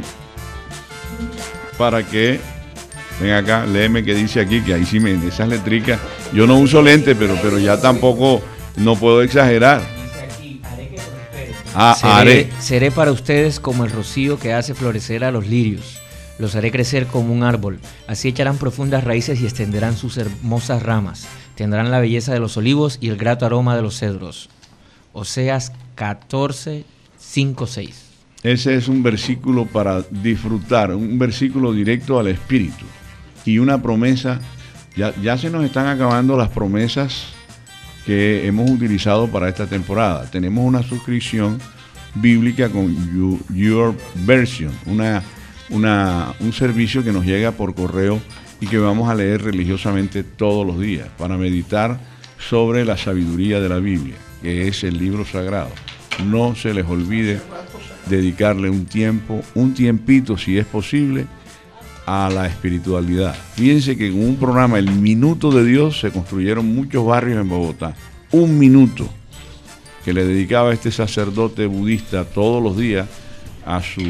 para que, ven acá, léeme que dice aquí, que ahí sí me, esas letricas, yo no uso lente, pero, pero ya tampoco, no puedo exagerar. Ah, haré. seré para ustedes como el rocío que hace florecer a los lirios. Los haré crecer como un árbol. Así echarán profundas raíces y extenderán sus hermosas ramas. Tendrán la belleza de los olivos y el grato aroma de los cedros. Oseas 14, 5, 6. Ese es un versículo para disfrutar, un versículo directo al espíritu. Y una promesa, ya, ya se nos están acabando las promesas que hemos utilizado para esta temporada. Tenemos una suscripción bíblica con You- Your Version, una, una, un servicio que nos llega por correo y que vamos a leer religiosamente todos los días para meditar sobre la sabiduría de la Biblia, que es el libro sagrado. No se les olvide dedicarle un tiempo, un tiempito si es posible, a la espiritualidad. Fíjense que en un programa, El Minuto de Dios, se construyeron muchos barrios en Bogotá. Un minuto que le dedicaba este sacerdote budista todos los días a su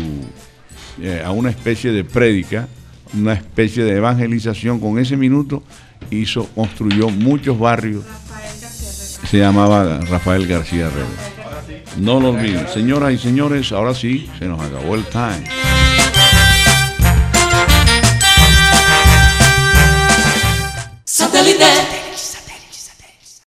eh, a una especie de prédica, una especie de evangelización con ese minuto hizo construyó muchos barrios. Se llamaba Rafael García Herrera. No lo olviden, señoras y señores, ahora sí se nos acabó el time.